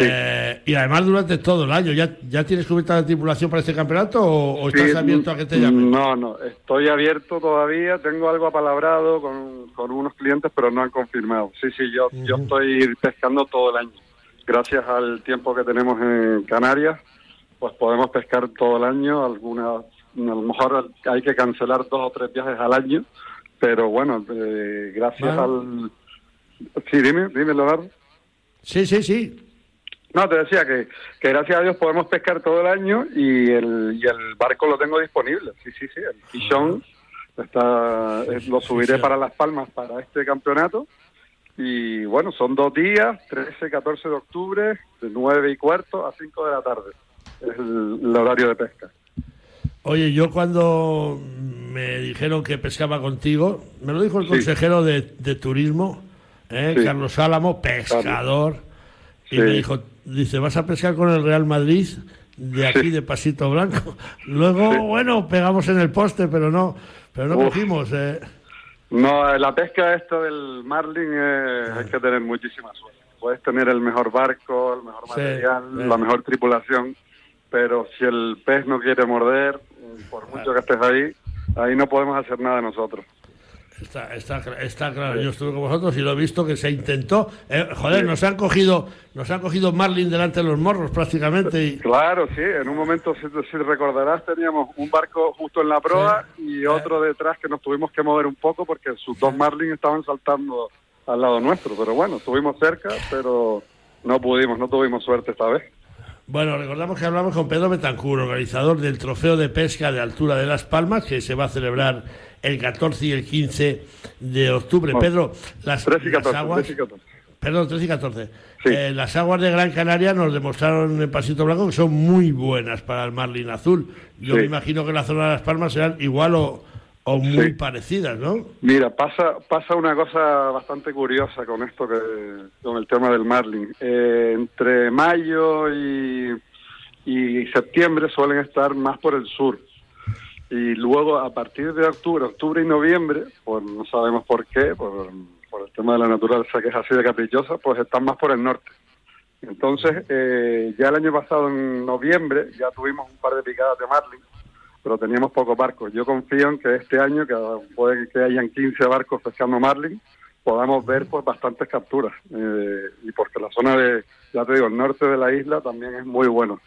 Eh, y además durante todo el año, ¿ya, ya tienes cubierta la tripulación para este campeonato o, estás abierto a que te llamen? No, no, estoy abierto todavía, tengo algo apalabrado con, con unos clientes, pero no han confirmado. Sí, sí, yo, yo estoy pescando todo el año. Gracias al tiempo que tenemos en Canarias, pues podemos pescar todo el año. Algunas, a lo mejor hay que cancelar dos o tres viajes al año, pero bueno, eh, gracias al... Sí, dime, dime, Leonardo. Sí, sí, sí. No, te decía que, que gracias a Dios podemos pescar todo el año y el, y el barco lo tengo disponible. Sí, sí, sí. El Quichón está, lo subiré para Las Palmas para este campeonato. Y bueno, son dos días, 13 14 de octubre, de 9 y cuarto a 5 de la tarde. Es el, horario de pesca. Oye, yo cuando me dijeron que pescaba contigo, me lo dijo el consejero de, turismo, ¿eh? Carlos Álamo, pescador, y me dijo, dice, vas a pescar con el Real Madrid de aquí de Pasito Blanco. Luego, bueno, pegamos en el poste, pero no, pero no cogimos. Eh. No, la pesca esta del marlin eh, hay que tener muchísima suerte. Puedes tener el mejor barco, el mejor material, la mejor tripulación, pero si el pez no quiere morder, por mucho que estés ahí, ahí no podemos hacer nada nosotros. Está, está, está claro, yo estuve con vosotros y lo he visto que se intentó. Eh, joder, nos han cogido nos han cogido Marlin delante de los morros prácticamente. Y... Claro, sí, en un momento, si, recordarás, teníamos un barco justo en la proa y otro detrás que nos tuvimos que mover un poco porque sus dos Marlin estaban saltando al lado nuestro. Pero bueno, estuvimos cerca, pero no pudimos, no tuvimos suerte esta vez. Bueno, recordamos que hablamos con Pedro Betancur, organizador del Trofeo de Pesca de Altura de Las Palmas, que se va a celebrar el 14 y el 15 de octubre. Pedro, las, 13 y 14, las aguas... 13 y 14. Perdón, 13 y 14. Sí. Eh, las aguas de Gran Canaria nos demostraron en Pasito Blanco que son muy buenas para el marlin azul. Yo Sí. me imagino que la zona de Las Palmas serán igual o, o muy Sí. parecidas, ¿no? Mira, pasa pasa una cosa bastante curiosa con esto, que con el tema del marlin. Eh, entre mayo y, y septiembre suelen estar más por el sur. Y luego, a partir de octubre, octubre y noviembre, pues no sabemos por qué, por, por el tema de la naturaleza que es así de caprichosa, pues están más por el norte. Entonces, eh, ya el año pasado, en noviembre, ya tuvimos un par de picadas de marlin, pero teníamos pocos barcos. Yo confío en que este año, que puede que hayan 15 barcos pescando marlin, podamos ver pues bastantes capturas. Eh, y porque la zona de, ya te digo, el norte de la isla también es muy bueno.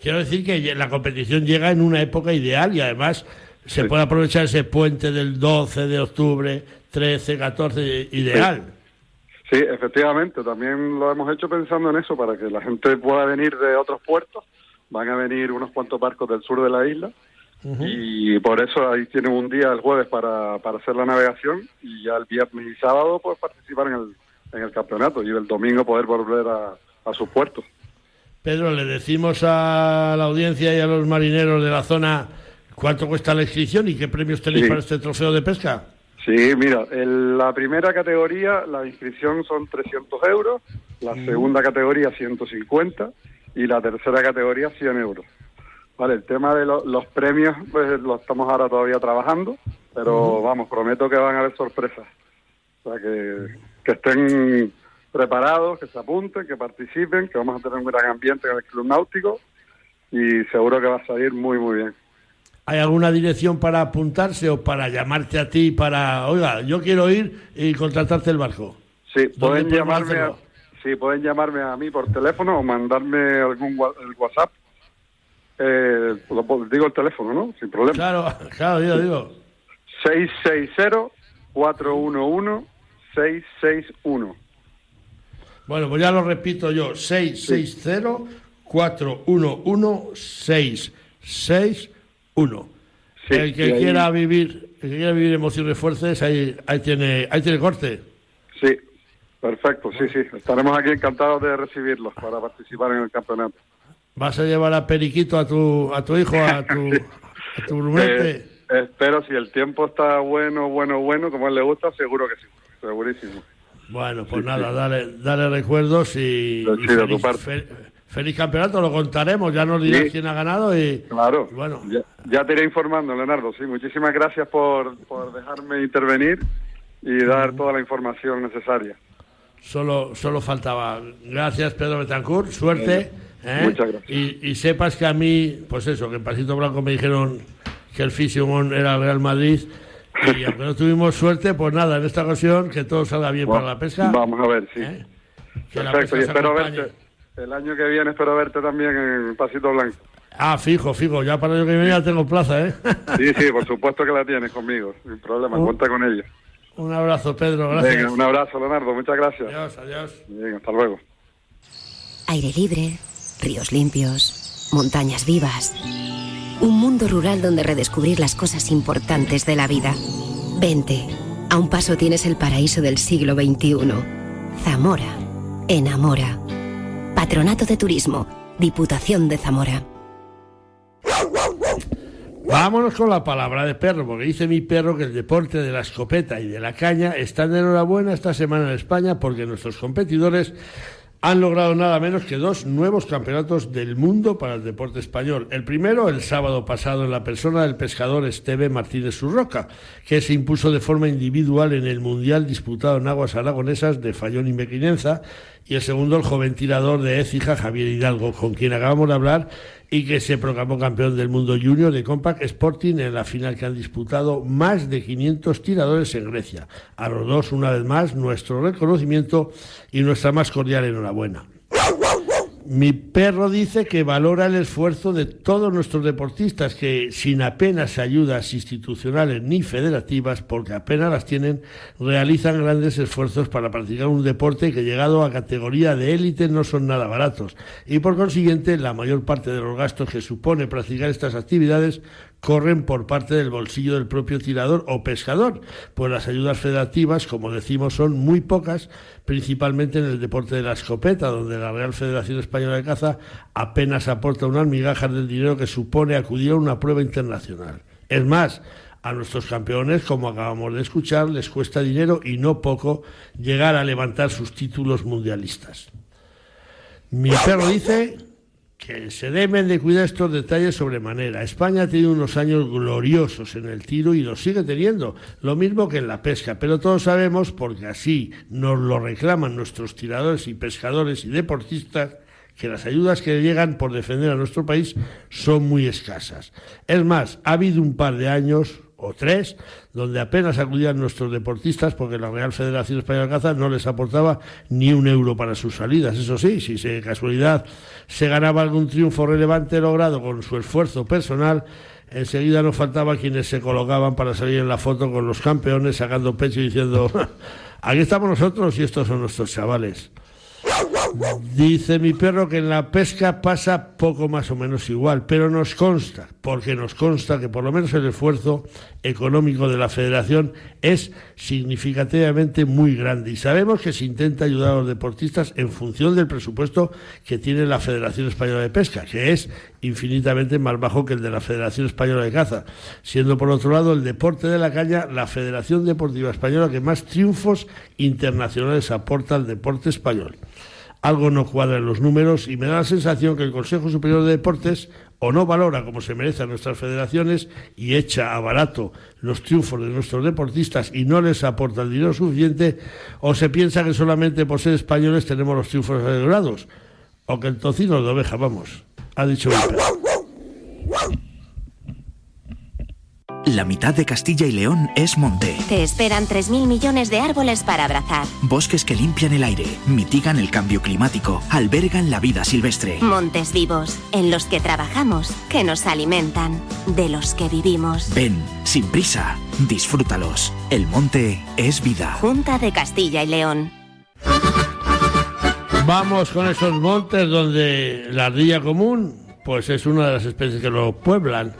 Quiero decir que la competición llega en una época ideal y además se Sí. puede aprovechar ese puente del 12 de octubre, 13, 14, ideal. Sí, efectivamente, también lo hemos hecho pensando en eso, para que la gente pueda venir de otros puertos. Van a venir unos cuantos barcos del sur de la isla y por eso ahí tienen un día el jueves para, para hacer la navegación y ya el viernes y sábado pues participar en el, en el campeonato y el domingo poder volver a, a sus puertos. Pedro, le decimos a la audiencia y a los marineros de la zona cuánto cuesta la inscripción y qué premios tenéis Sí. para este trofeo de pesca. Sí, mira, el- la primera categoría, la inscripción son 300 euros, la segunda categoría 150 y la tercera categoría 100 euros. Vale, el tema de lo- los premios, pues lo estamos ahora todavía trabajando, pero vamos, prometo que van a haber sorpresas. O sea, que, que estén preparados, que se apunten, que participen, que vamos a tener un gran ambiente en el Club Náutico y seguro que va a salir muy, muy bien. ¿Hay alguna dirección para apuntarse o para llamarte a ti para, oiga, yo quiero ir y contratarte el barco? Sí, ¿Dónde pueden llamarme, a, sí, pueden llamarme a mí por teléfono o mandarme algún el WhatsApp. Eh, digo el teléfono, ¿no? Sin problema. Claro, [laughs] claro, digo, digo. 660-411-661. Bueno, pues ya lo repito yo, 660-411-661. Sí, el que ahí- quiera vivir, el que quiera vivir emociones fuertes, ahí, ahí tiene, ahí tiene corte. Sí, perfecto, sí, sí. Estaremos aquí encantados de recibirlos para participar en el campeonato. ¿Vas a llevar a Periquito a tu, a tu hijo, a tu, [laughs] a tu? Eh, espero, si el tiempo está bueno, bueno, bueno, como a él le gusta, seguro que sí, segurísimo. Bueno, pues nada, dale, dale recuerdos y, Sí, feliz, campeonato, lo contaremos, ya nos dirás Sí. quién ha ganado y Claro, bueno, ya, ya te iré informando, Leonardo. Sí, muchísimas gracias por, por dejarme intervenir y dar toda la información necesaria. solo, solo faltaba. Gracias, Pedro Betancourt, suerte. ¿eh? Muchas gracias. Y, y sepas que a mí, pues eso, que en Pasito Blanco me dijeron que el Fisimón era el Real Madrid. Y aunque no tuvimos suerte, pues nada, en esta ocasión que todo salga bien para la pesca. Vamos a ver, sí. ¿eh? Perfecto, y espero verte. El año que viene espero verte también en Pasito Blanco. Ah, fijo, fijo, ya para el año que viene ya tengo plaza, ¿eh? [laughs] Sí, sí, por supuesto que la tienes conmigo, sin problema, cuenta con ella. Un abrazo, Pedro, gracias. Venga, un abrazo, Leonardo, muchas gracias. Adiós, adiós. Bien, hasta luego. Aire libre, ríos limpios, montañas vivas. Un mundo rural donde redescubrir las cosas importantes de la vida. Vente, a un paso tienes el paraíso del siglo XXI. Zamora, enamora. Patronato de Turismo, Diputación de Zamora. Vámonos con la palabra de perro, porque dice mi perro que el deporte de la escopeta y de la caña están de enhorabuena esta semana en España porque nuestros competidores han logrado nada menos que dos nuevos campeonatos del mundo para el deporte español. El primero, el sábado pasado, en la persona del pescador Esteve Martínez Surroca, que se impuso de forma individual en el Mundial disputado en aguas aragonesas de Fallón y Mequinenza, y el segundo, el joven tirador de Écija, Javier Hidalgo, con quien acabamos de hablar, y que se proclamó campeón del mundo junior de Compact Sporting en la final que han disputado más de 500 tiradores en Grecia. A los dos, una vez más, nuestro reconocimiento y nuestra más cordial enhorabuena. Mi perro dice que valora el esfuerzo de todos nuestros deportistas que sin apenas ayudas institucionales ni federativas, porque apenas las tienen, realizan grandes esfuerzos para practicar un deporte que llegado a categoría de élite no son nada baratos. Y por consiguiente la mayor parte de los gastos que supone practicar estas actividades corren por parte del bolsillo del propio tirador o pescador, pues las ayudas federativas, como decimos, son muy pocas, principalmente en el deporte de la escopeta, donde la Real Federación Española de Caza apenas aporta unas migajas del dinero que supone acudir a una prueba internacional. Es más, a nuestros campeones, como acabamos de escuchar, les cuesta dinero y no poco llegar a levantar sus títulos mundialistas. Mi perro dice que se deben de cuidar estos detalles sobremanera. España ha tenido unos años gloriosos en el tiro y los sigue teniendo, lo mismo que en la pesca, pero todos sabemos, porque así nos lo reclaman nuestros tiradores y pescadores y deportistas, que las ayudas que llegan por defender a nuestro país son muy escasas. Es más, ha habido un par de años, o tres, donde apenas acudían nuestros deportistas porque la Real Federación Española de Caza no les aportaba ni un euro para sus salidas. Eso sí, si de casualidad se ganaba algún triunfo relevante logrado con su esfuerzo personal, enseguida no faltaba quienes se colocaban para salir en la foto con los campeones sacando pecho y diciendo, [laughs] aquí estamos nosotros y estos son nuestros chavales. Dice mi perro que en la pesca pasa poco más o menos igual, pero nos consta, porque nos consta que por lo menos el esfuerzo económico de la federación es significativamente muy grande. Y sabemos que se intenta ayudar a los deportistas en función del presupuesto que tiene la Federación Española de Pesca, que es infinitamente más bajo que el de la Federación Española de Caza, siendo por otro lado el deporte de la caña la Federación Deportiva Española que más triunfos internacionales aporta al deporte español algo no cuadra en los números y me da la sensación que el Consejo Superior de Deportes o no valora como se merecen nuestras federaciones y echa a barato los triunfos de nuestros deportistas y no les aporta el dinero suficiente, o se piensa que solamente por ser españoles tenemos los triunfos celebrados, o que el tocino de oveja, vamos, ha dicho la mitad de Castilla y León es monte. Te esperan 3.000 millones de árboles para abrazar. Bosques que limpian el aire, mitigan el cambio climático, albergan la vida silvestre. Montes vivos, en los que trabajamos, que nos alimentan, de los que vivimos. Ven, sin prisa, disfrútalos. El monte es vida. Junta de Castilla y León. Vamos con esos montes donde la ardilla común pues es una de las especies que lo pueblan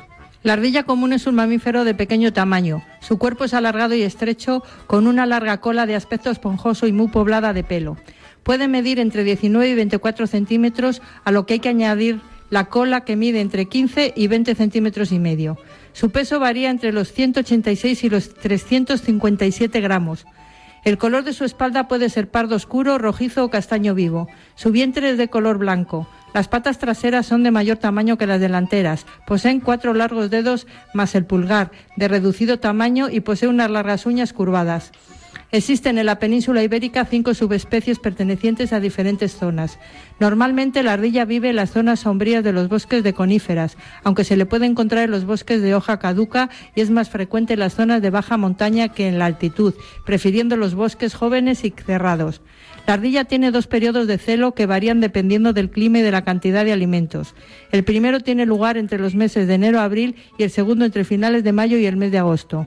la ardilla común es un mamífero de pequeño tamaño. Su cuerpo es alargado y estrecho, con una larga cola de aspecto esponjoso y muy poblada de pelo. Puede medir entre 19 y 24 centímetros, a lo que hay que añadir la cola que mide entre 15 y 20 centímetros y medio. Su peso varía entre los 186 y los 357 gramos. El color de su espalda puede ser pardo oscuro, rojizo o castaño vivo. Su vientre es de color blanco. Las patas traseras son de mayor tamaño que las delanteras. Poseen cuatro largos dedos más el pulgar, de reducido tamaño y posee unas largas uñas curvadas. Existen en la península ibérica cinco subespecies pertenecientes a diferentes zonas. Normalmente la ardilla vive en las zonas sombrías de los bosques de coníferas, aunque se le puede encontrar en los bosques de hoja caduca y es más frecuente en las zonas de baja montaña que en la altitud, prefiriendo los bosques jóvenes y cerrados. La ardilla tiene dos periodos de celo que varían dependiendo del clima y de la cantidad de alimentos. El primero tiene lugar entre los meses de enero a abril y el segundo entre finales de mayo y el mes de agosto.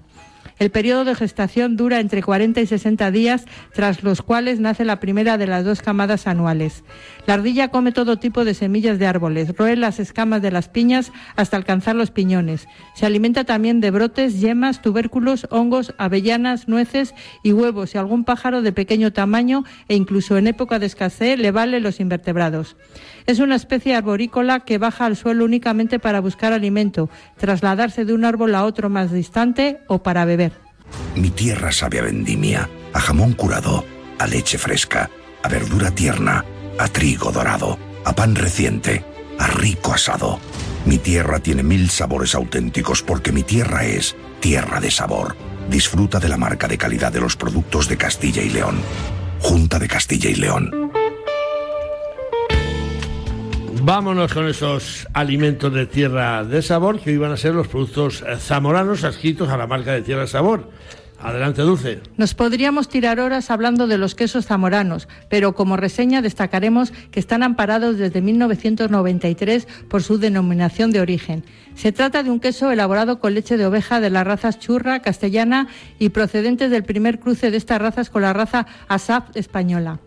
El periodo de gestación dura entre 40 y 60 días, tras los cuales nace la primera de las dos camadas anuales. La ardilla come todo tipo de semillas de árboles, roe las escamas de las piñas hasta alcanzar los piñones. Se alimenta también de brotes, yemas, tubérculos, hongos, avellanas, nueces y huevos y algún pájaro de pequeño tamaño e incluso en época de escasez le vale los invertebrados. Es una especie arborícola que baja al suelo únicamente para buscar alimento, trasladarse de un árbol a otro más distante o para beber. Mi tierra sabe a vendimia, a jamón curado, a leche fresca, a verdura tierna, a trigo dorado, a pan reciente, a rico asado. Mi tierra tiene mil sabores auténticos porque mi tierra es tierra de sabor. Disfruta de la marca de calidad de los productos de Castilla y León. Junta de Castilla y León. Vámonos con esos alimentos de tierra de sabor que iban a ser los productos eh, zamoranos adscritos a la marca de tierra de sabor. Adelante, Dulce. Nos podríamos tirar horas hablando de los quesos zamoranos, pero como reseña destacaremos que están amparados desde 1993 por su denominación de origen. Se trata de un queso elaborado con leche de oveja de las razas churra, castellana y procedentes del primer cruce de estas razas con la raza Asaf española.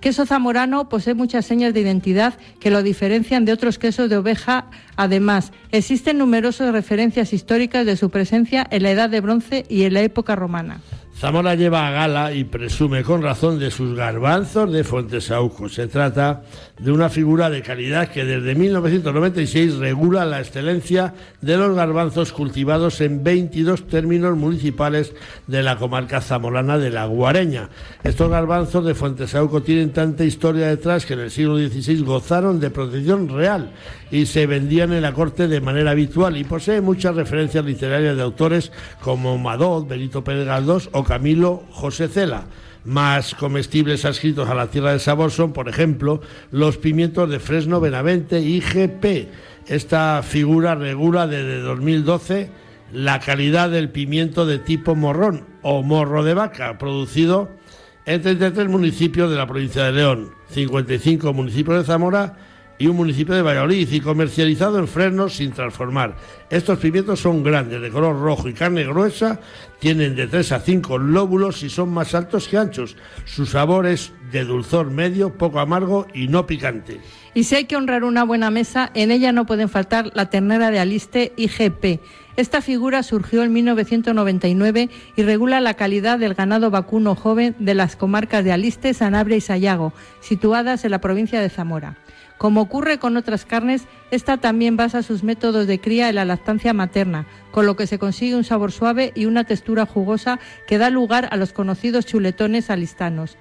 Queso zamorano posee muchas señas de identidad que lo diferencian de otros quesos de oveja. Además, existen numerosas referencias históricas de su presencia en la Edad de Bronce y en la época romana. Zamora lleva a gala y presume con razón de sus garbanzos de Fuentesauco. Se trata de una figura de calidad que desde 1996 regula la excelencia de los garbanzos cultivados en 22 términos municipales de la comarca zamorana de la Guareña. Estos garbanzos de Fuentesauco tienen tanta historia detrás que en el siglo XVI gozaron de protección real y se vendían en la corte de manera habitual y posee muchas referencias literarias de autores como Madot, Benito Pérez Galdós o Camilo José Cela. Más comestibles adscritos a la tierra del sabor son, por ejemplo, los pimientos de Fresno Benavente IGP. Esta figura regula desde 2012 la calidad del pimiento de tipo morrón o morro de vaca, producido en 33 municipios de la provincia de León, 55 municipios de Zamora y un municipio de Valladolid y comercializado en frenos sin transformar. Estos pimientos son grandes, de color rojo y carne gruesa, tienen de 3 a 5 lóbulos y son más altos que anchos. Su sabor es de dulzor medio, poco amargo y no picante. Y si hay que honrar una buena mesa, en ella no pueden faltar la ternera de Aliste IGP. Esta figura surgió en 1999 y regula la calidad del ganado vacuno joven de las comarcas de Aliste, Sanabria y Sayago, situadas en la provincia de Zamora. Como ocurre con otras carnes, esta también basa sus métodos de cría en la lactancia materna, con lo que se consigue un sabor suave y una textura jugosa que da lugar a los conocidos chuletones alistanos.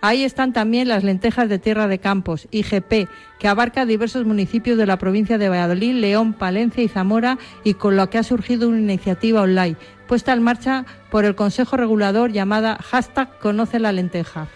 Ahí están también las lentejas de tierra de campos, IGP, que abarca diversos municipios de la provincia de Valladolid, León, Palencia y Zamora, y con lo que ha surgido una iniciativa online, puesta en marcha por el Consejo Regulador llamada hashtag Conoce la Lenteja.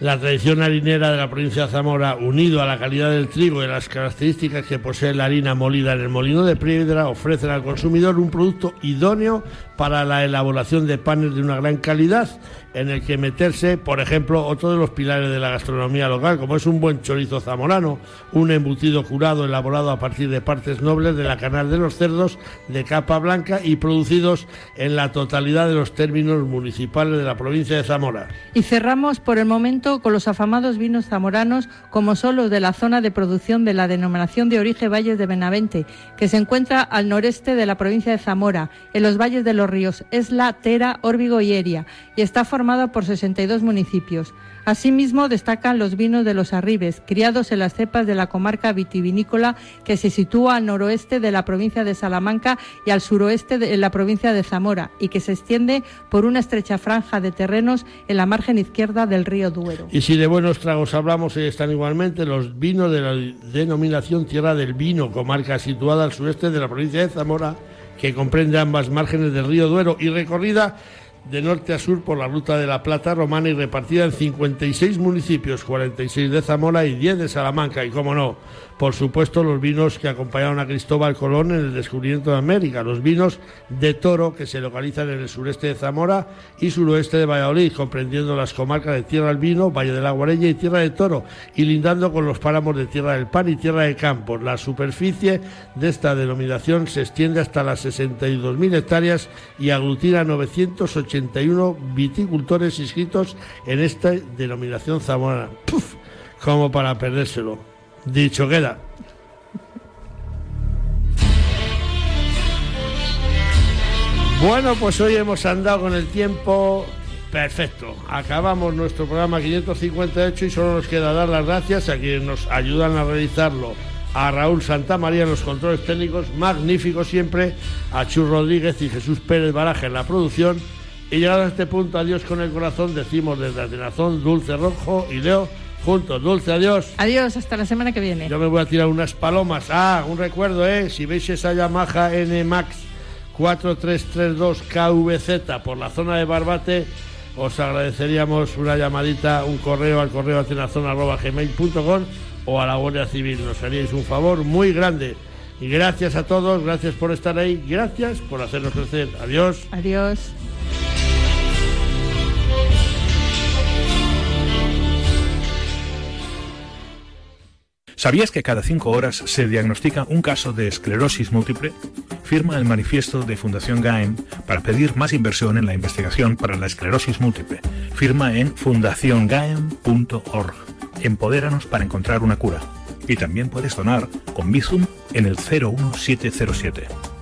La tradición harinera de la provincia de Zamora, unido a la calidad del trigo y las características que posee la harina molida en el molino de piedra, ofrecen al consumidor un producto idóneo para la elaboración de panes de una gran calidad en el que meterse, por ejemplo, otro de los pilares de la gastronomía local, como es un buen chorizo zamorano, un embutido curado elaborado a partir de partes nobles de la canal de los cerdos de capa blanca y producidos en la totalidad de los términos municipales de la provincia de Zamora. Y cerramos por el momento con los afamados vinos zamoranos, como son los de la zona de producción de la denominación de origen Valles de Benavente, que se encuentra al noreste de la provincia de Zamora, en los valles de los ríos Esla, Tera, Órbigo y Eria, y está formado por 62 municipios. Asimismo, destacan los vinos de los Arribes, criados en las cepas de la comarca vitivinícola que se sitúa al noroeste de la provincia de Salamanca y al suroeste de la provincia de Zamora y que se extiende por una estrecha franja de terrenos en la margen izquierda del río Duero. Y si de buenos tragos hablamos, están igualmente los vinos de la denominación Tierra del Vino, comarca situada al sureste de la provincia de Zamora, que comprende ambas márgenes del río Duero y recorrida de norte a sur por la ruta de la Plata romana y repartida en 56 municipios, 46 de Zamora y 10 de Salamanca. Y cómo no, por supuesto, los vinos que acompañaron a Cristóbal Colón en el descubrimiento de América, los vinos de toro que se localizan en el sureste de Zamora y suroeste de Valladolid, comprendiendo las comarcas de Tierra del Vino, Valle de la Guareña y Tierra de Toro, y lindando con los páramos de Tierra del Pan y Tierra de Campos. La superficie de esta denominación se extiende hasta las 62.000 hectáreas y aglutina 981 viticultores inscritos en esta denominación zamorana. ¡Puf! Como para perdérselo. Dicho queda. Bueno, pues hoy hemos andado con el tiempo perfecto. Acabamos nuestro programa 558 y solo nos queda dar las gracias a quienes nos ayudan a realizarlo. A Raúl Santamaría en los controles técnicos, magnífico siempre, a Chus Rodríguez y Jesús Pérez Baraja en la producción. Y llegado a este punto, adiós con el corazón, decimos desde Atenazón, Dulce Rojo y Leo juntos. Dulce, adiós. Adiós, hasta la semana que viene. Yo me voy a tirar unas palomas. Ah, un recuerdo, ¿eh? Si veis esa Yamaha NMAX 4332 KVZ por la zona de Barbate, os agradeceríamos una llamadita, un correo al correo atenazón.gmail.com o a la Guardia Civil. Nos haríais un favor muy grande. Y gracias a todos, gracias por estar ahí, gracias por hacernos crecer. Adiós. Adiós. ¿Sabías que cada cinco horas se diagnostica un caso de esclerosis múltiple? Firma el manifiesto de Fundación GAEM para pedir más inversión en la investigación para la esclerosis múltiple. Firma en fundaciongaem.org. Empodéranos para encontrar una cura. Y también puedes donar con Bizum en el 01707.